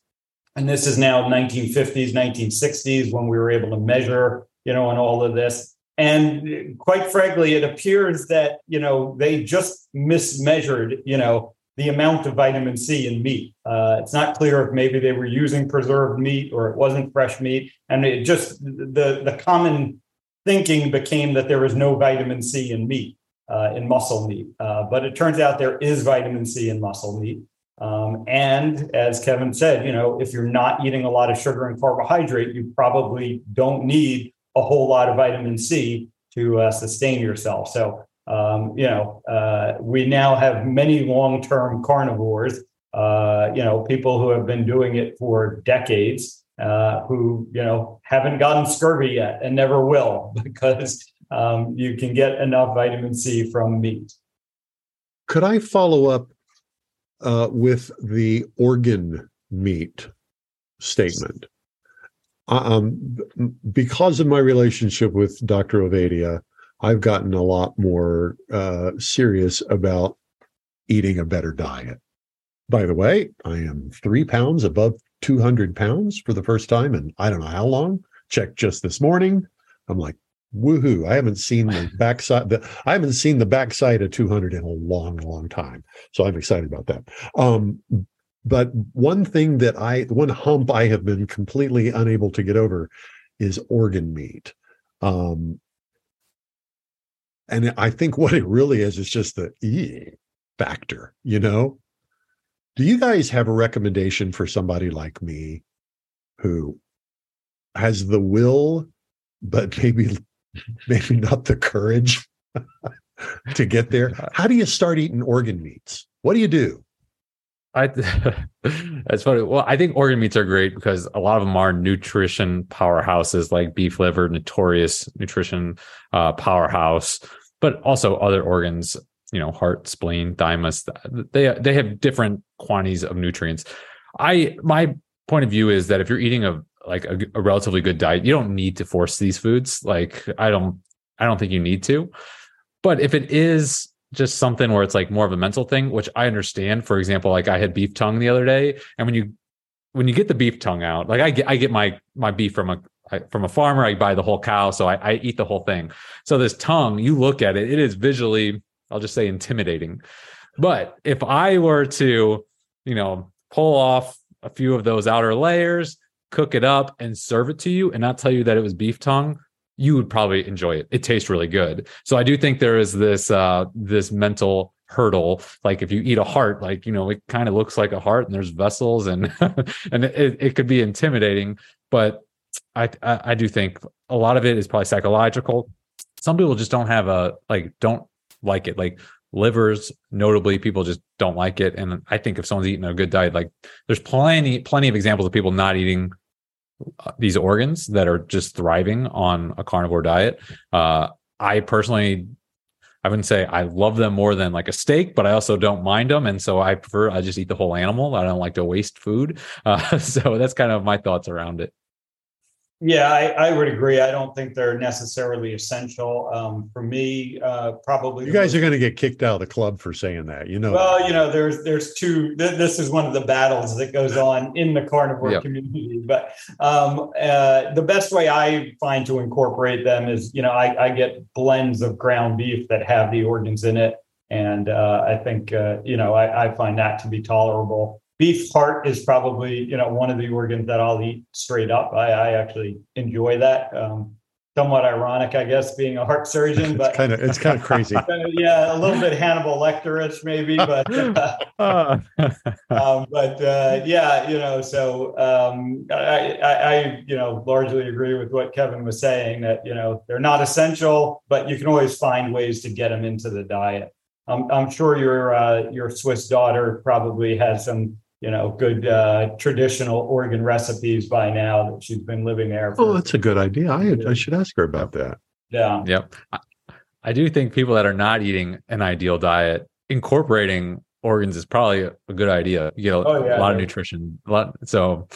And this is now 1950s, 1960s when we were able to measure, you know, and all of this. And quite frankly, it appears that, you know, they just mismeasured, you know, the amount of vitamin C in meat. Uh, it's not clear if maybe they were using preserved meat or it wasn't fresh meat. And it just, the, the common thinking became that there was no vitamin C in meat, uh, in muscle meat. Uh, but it turns out there is vitamin C in muscle meat. Um, and as Kevin said, you know, if you're not eating a lot of sugar and carbohydrate, you probably don't need a whole lot of vitamin C to uh, sustain yourself. So, um, you know, uh, we now have many long term carnivores, uh, you know, people who have been doing it for decades, uh, who, you know, haven't gotten scurvy yet and never will *laughs* because um, you can get enough vitamin C from meat. Could I follow up uh, with the organ meat statement. Um, because of my relationship with Dr. Ovadia, I've gotten a lot more uh, serious about eating a better diet. By the way, I am three pounds above 200 pounds for the first time and I don't know how long. Checked just this morning. I'm like, woohoo i haven't seen the *laughs* backside the, i haven't seen the backside of 200 in a long long time so i'm excited about that um, but one thing that i one hump i have been completely unable to get over is organ meat um, and i think what it really is is just the e factor you know do you guys have a recommendation for somebody like me who has the will but *laughs* maybe maybe not the courage *laughs* to get there. How do you start eating organ meats? What do you do? I *laughs* that's funny. Well, I think organ meats are great because a lot of them are nutrition powerhouses, like beef liver, notorious nutrition uh, powerhouse, but also other organs. You know, heart, spleen, thymus. They they have different quantities of nutrients. I my point of view is that if you're eating a like a, a relatively good diet, you don't need to force these foods. Like I don't, I don't think you need to. But if it is just something where it's like more of a mental thing, which I understand. For example, like I had beef tongue the other day, and when you when you get the beef tongue out, like I get I get my my beef from a from a farmer. I buy the whole cow, so I, I eat the whole thing. So this tongue, you look at it, it is visually, I'll just say, intimidating. But if I were to, you know, pull off a few of those outer layers, cook it up and serve it to you and not tell you that it was beef tongue, you would probably enjoy it. It tastes really good. So I do think there is this uh this mental hurdle like if you eat a heart like you know it kind of looks like a heart and there's vessels and *laughs* and it, it could be intimidating but I, I i do think a lot of it is probably psychological some people just don't have a like don't like it like livers notably people just don't like it and i think if someone's eating a good diet like there's plenty plenty of examples of people not eating these organs that are just thriving on a carnivore diet. Uh, I personally, I wouldn't say I love them more than like a steak, but I also don't mind them, and so I prefer I just eat the whole animal. I don't like to waste food, *laughs* uh, so that's kind of my thoughts around it. Yeah, I, I, would agree. I don't think they're necessarily essential. Um, for me, uh, probably you guys are going to get kicked out of the club for saying that. You know. Well, you know, there's there's two. Th- this is one of the battles that goes on in the carnivore yep. community. But um, uh, the best way I find to incorporate them is, you know, I, I, get blends of ground beef that have the organs in it, and uh, I think uh, you know I, I find that to be tolerable beef heart is probably you know one of the organs that I'll eat straight up. I, I actually enjoy that. Um, somewhat ironic, I guess, being a heart surgeon, but kind of it's kind of crazy. *laughs* yeah, a little bit Hannibal Lecterish maybe, but uh, *laughs* *laughs* um, but uh, yeah, you know, so um, I, I, I, you know largely agree with what Kevin was saying that you know they're not essential, but you can always find ways to get them into the diet. I'm, I'm sure your uh, your Swiss daughter probably has some you know, good uh, traditional organ recipes by now that she's been living there. For, oh, that's a good idea. I, I should ask her about that. Yeah. Yep. I do think people that are not eating an ideal diet, incorporating organs is probably a, good idea. You get a, oh, yeah, a lot yeah. of nutrition. A lot, so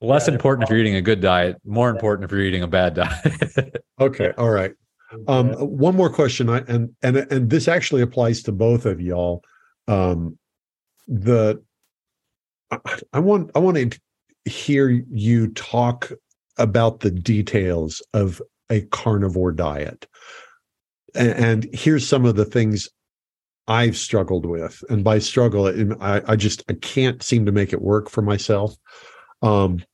less yeah, important if you're eating a good diet, more important if you're eating a bad diet. *laughs* okay. All right. Um, one more question, I, and and and this actually applies to both of y'all. Um, the I, want I want to hear you talk about the details of a carnivore diet. And, and here's some of the things I've struggled with. And by struggle, I, I just I can't seem to make it work for myself. Um,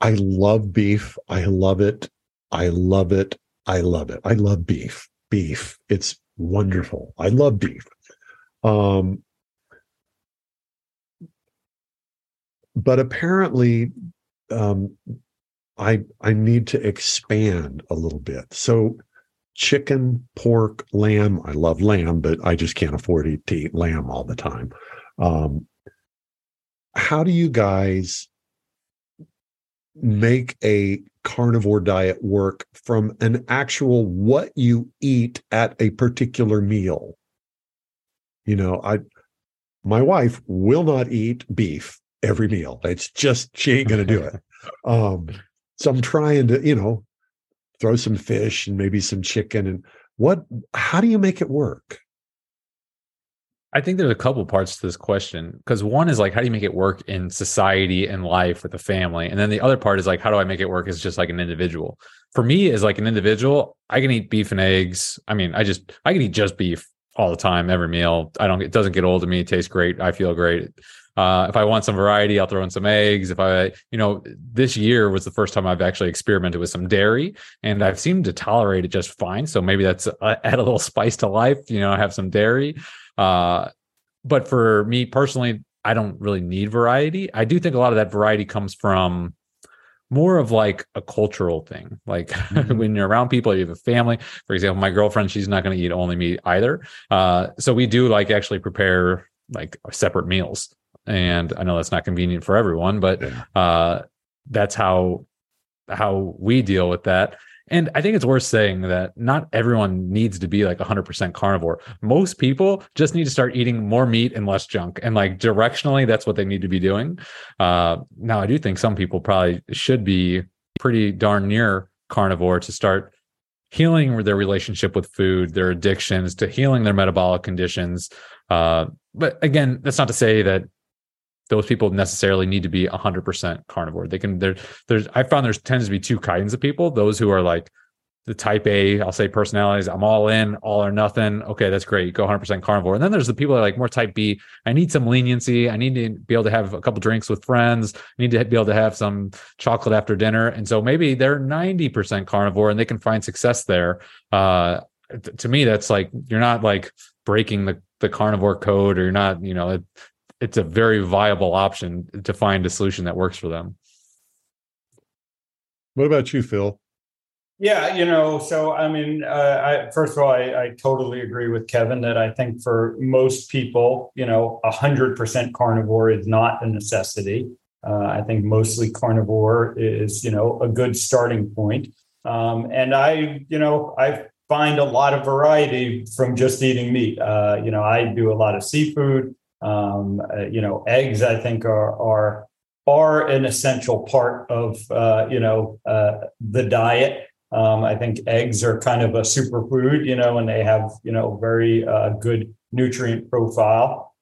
I love beef. I love it. I love it. I love it. I love beef. Beef. It's wonderful. I love beef. Um, but apparently um, I I need to expand a little bit. So chicken, pork, lamb. I love lamb, but I just can't afford to eat lamb all the time. Um, how do you guys make a carnivore diet work from an actual what you eat at a particular meal? You know, I my wife will not eat beef every meal. It's just she ain't gonna do it. Um, so I'm trying to, you know, throw some fish and maybe some chicken and what how do you make it work? I think there's a couple parts to this question because one is like, how do you make it work in society and life with the family? And then the other part is like, how do I make it work as just like an individual? For me, as like an individual, I can eat beef and eggs. I mean, I just, I can eat just beef all the time, every meal. I don't, it doesn't get old to me. It tastes great. I feel great. Uh, if I want some variety, I'll throw in some eggs. If I, you know, this year was the first time I've actually experimented with some dairy, and I've seemed to tolerate it just fine. So maybe that's uh, *laughs* add a little spice to life. You know, have some dairy. Uh, but for me personally, I don't really need variety. I do think a lot of that variety comes from more of like a cultural thing. Like *laughs* mm-hmm. when you're around people, you have a family. For example, my girlfriend, she's not going to eat only meat either. Uh, so we do like actually prepare like separate meals and I know that's not convenient for everyone, but uh, that's how how we deal with that. And I think it's worth saying that not everyone needs to be like 100% carnivore. Most people just need to start eating more meat and less junk. And like directionally, that's what they need to be doing. Uh, now, I do think some people probably should be pretty darn near carnivore to start healing their relationship with food, their addictions, to healing their metabolic conditions. Uh, but again, that's not to say that those people necessarily need to be 100% carnivore. They can there there's I found there's tends to be two kinds of people, those who are like the type A, I'll say personalities, I'm all in, all or nothing. Okay, that's great. Go 100% carnivore. And then there's the people that are like more type B. I need some leniency. I need to be able to have a couple drinks with friends. I need to be able to have some chocolate after dinner. And so maybe they're 90% carnivore and they can find success there. Uh, to me, that's like you're not like breaking the the carnivore code or you're not, you know, it's a very viable option to find a solution that works for them. What about you, Phil? Yeah, you know, so I mean, uh, I, first of all, I, I, totally agree with Kevin that I think for most people, you know, 100% carnivore is not a necessity. Uh, I think mostly carnivore is, you know, a good starting point. Um, and I, you know, I find a lot of variety from just eating meat. Uh, you know, I do a lot of seafood. Um, uh, you know, eggs I think are are are an essential part of uh, you know uh, the diet. Um, I think eggs are kind of a superfood, you know, and they have you know very uh, good nutrient profile.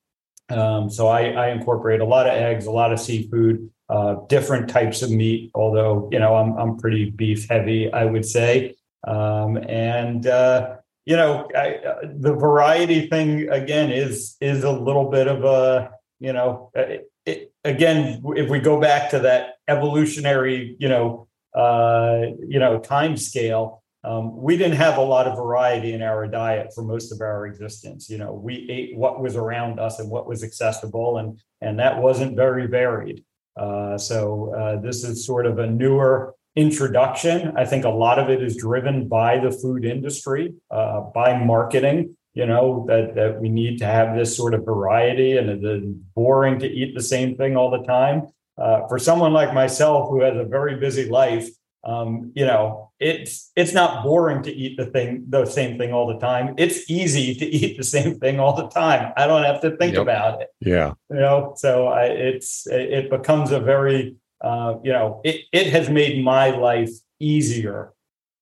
Um, so I, I, incorporate a lot of eggs, a lot of seafood, uh, different types of meat. Although you know I'm I'm pretty beef heavy, I would say. Um, and uh, you know I, uh, the variety thing again is is a little bit of a you know it, it, again if we go back to that evolutionary you know uh, you know time scale um, we didn't have a lot of variety in our diet for most of our existence. You know we ate what was around us and what was accessible and and that wasn't very varied. Uh, so uh, this is sort of a newer introduction. I think a lot of it is driven by the food industry, uh, by marketing. You know that that we need to have this sort of variety, and it's boring to eat the same thing all the time. Uh, for someone like myself who has a very busy life, um, you know, it's it's not boring to eat the thing the same thing all the time. It's easy to *laughs* eat the same thing all the time. I don't have to think yep. about it. Yeah, you know, so I, it's it becomes a very uh, you know, it, it has made my life easier,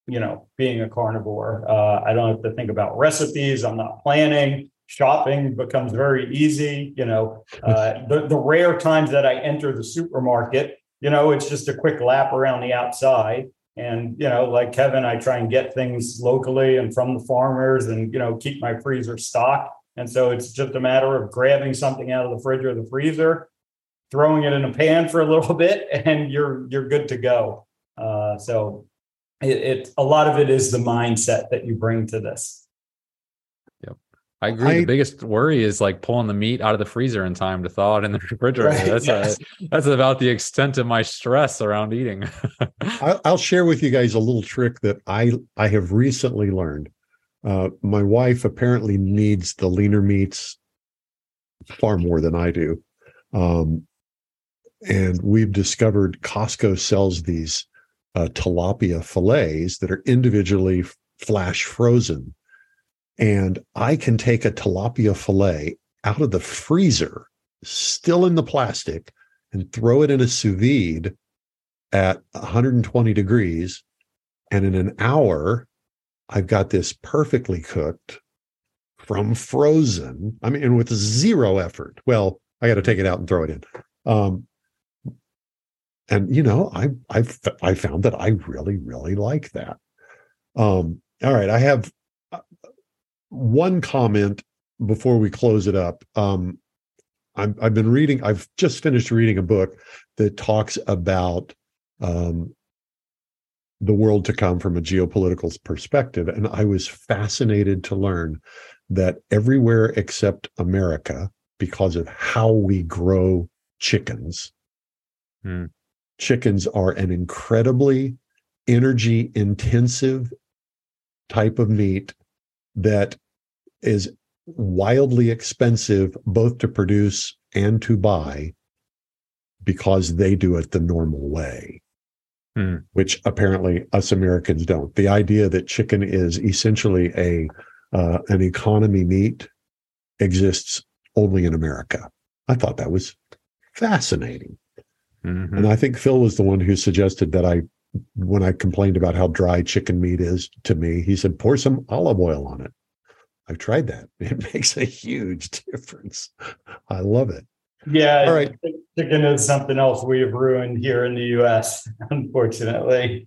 you know, being a carnivore. Uh, I don't have to think about recipes. I'm not planning. Shopping becomes very easy. You know, uh, *laughs* the, the rare times that I enter the supermarket, you know, it's just a quick lap around the outside. And, you know, like Kevin, I try and get things locally and from the farmers and, you know, keep my freezer stocked. And so it's just a matter of grabbing something out of the fridge or the freezer, throwing it in a pan for a little *laughs* bit, and you're you're good to go. Uh, so it, it a lot of it is the mindset that you bring to this. Yep. I agree. I, the biggest worry is like pulling the meat out of the freezer in time to thaw it in the *laughs* refrigerator. Right, that's yes. a, that's about the extent of my stress around eating. *laughs* I'll share with you guys a little trick that I I have recently learned. Uh, my wife apparently needs the leaner meats far more than I do. Um, and we've discovered Costco sells these uh, tilapia fillets that are individually flash frozen. And I can take a tilapia fillet out of the freezer, still in the plastic, and throw it in a sous vide at 120 degrees. And in an hour, I've got this perfectly cooked from frozen. I mean, and with zero effort. Well, I got to take it out and throw it in. Um, and you know i i i found that i really really like that. Um all right i have uh, one comment before we close it up. Um i have been reading i've just finished reading a book that talks about um the world to come from a geopolitical perspective and i was fascinated to learn that everywhere except america because of how we grow chickens hmm chickens are an incredibly energy intensive type of meat that is wildly expensive both to produce and to buy because they do it the normal way hmm. which apparently us americans don't. The idea that chicken is essentially a uh, an economy meat exists only in america. I thought that was fascinating Mm-hmm. And I think Phil was the one who suggested that I, when I complained about how dry chicken meat is to me, he said, pour some olive oil on it. I've tried that. *laughs* It makes a huge difference. I love it. Yeah. All right. Chicken is something else we have ruined here in the US, *laughs* unfortunately.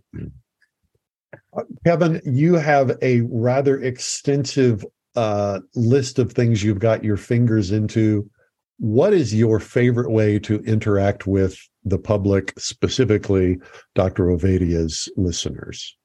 Uh, Kevin, you have a rather extensive uh, list of things you've got your fingers into. What is your favorite way to interact with the public, specifically Dr. Ovadia's listeners?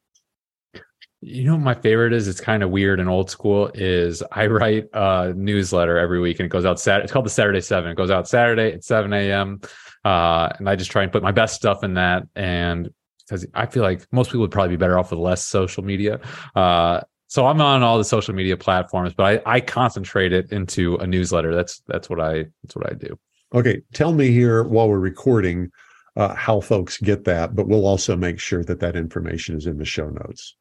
You know, my favorite is it's kind of weird and old school. Is I write a newsletter every week and it goes out Saturday. It's called the Saturday Seven. It goes out Saturday at seven a.m. Uh, and I just try and put my best stuff in that. And because I feel like most people would probably be better off with less social media. Uh, so I'm on all the social media platforms, but I, I concentrate it into a newsletter. That's that's what I that's what I do. Okay, tell me here while we're recording uh, how folks get that, but we'll also make sure that that information is in the show notes.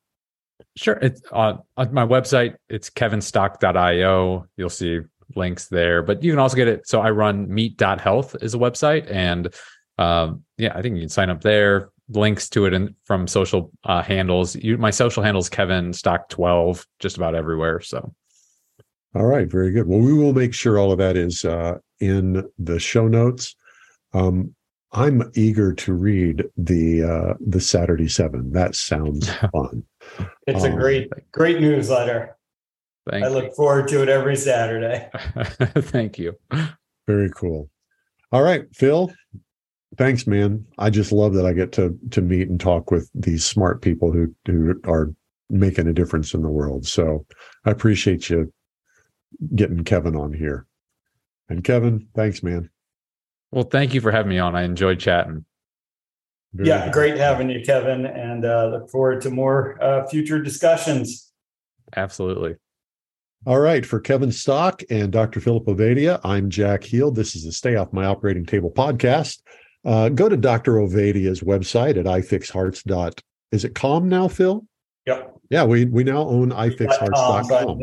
Sure. It's on, on my website. It's kevinstock.io. You'll see links there, but you can also get it. So I run meat.health is a website and um, yeah, I think you can sign up there. Links to it and from social uh, handles. You, my social handles Kevin Stock twelve, just about everywhere. So, all right, very good. Well, we will make sure all of that is uh, in the show notes. Um, I'm eager to read the uh, the Saturday Seven. That sounds *laughs* fun. It's um, a great great newsletter. Thank I you. look forward to it every Saturday. *laughs* Thank you. Very cool. All right, Phil. Thanks, man. I just love that I get to to meet and talk with these smart people who who are making a difference in the world. So I appreciate you getting Kevin on here. And Kevin, thanks, man. Well, thank you for having me on. I enjoyed chatting. Very yeah, good. great having you, Kevin, and uh, look forward to more uh, future discussions. Absolutely. All right. For Kevin Stock and Dr. Philip Ovadia, I'm Jack Heald. This is the Stay Off My Operating Table podcast. Uh, go to Dr. Ovadia's website at ifixhearts. Is it com now, Phil? Yep. Yeah, we we now own ifixhearts.com.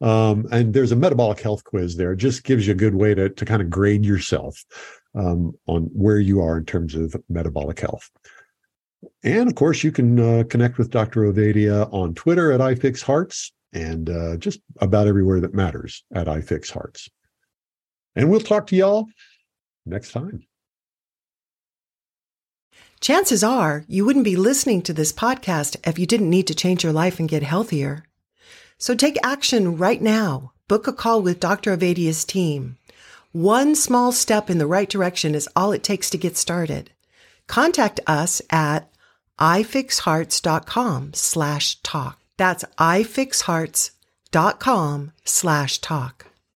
Um, and there's a metabolic health quiz there. It just gives you a good way to, to kind of grade yourself um, on where you are in terms of metabolic health. And of course, you can uh, connect with Dr. Ovadia on Twitter at ifixhearts and uh, just about everywhere that matters at ifixhearts. And we'll talk to y'all next time. Chances are you wouldn't be listening to this podcast if you didn't need to change your life and get healthier. So take action right now. Book a call with Dr. Ovadia's team. One small step in the right direction is all it takes to get started. Contact us at ifixhearts.com slash talk. That's ifixhearts.com slash talk.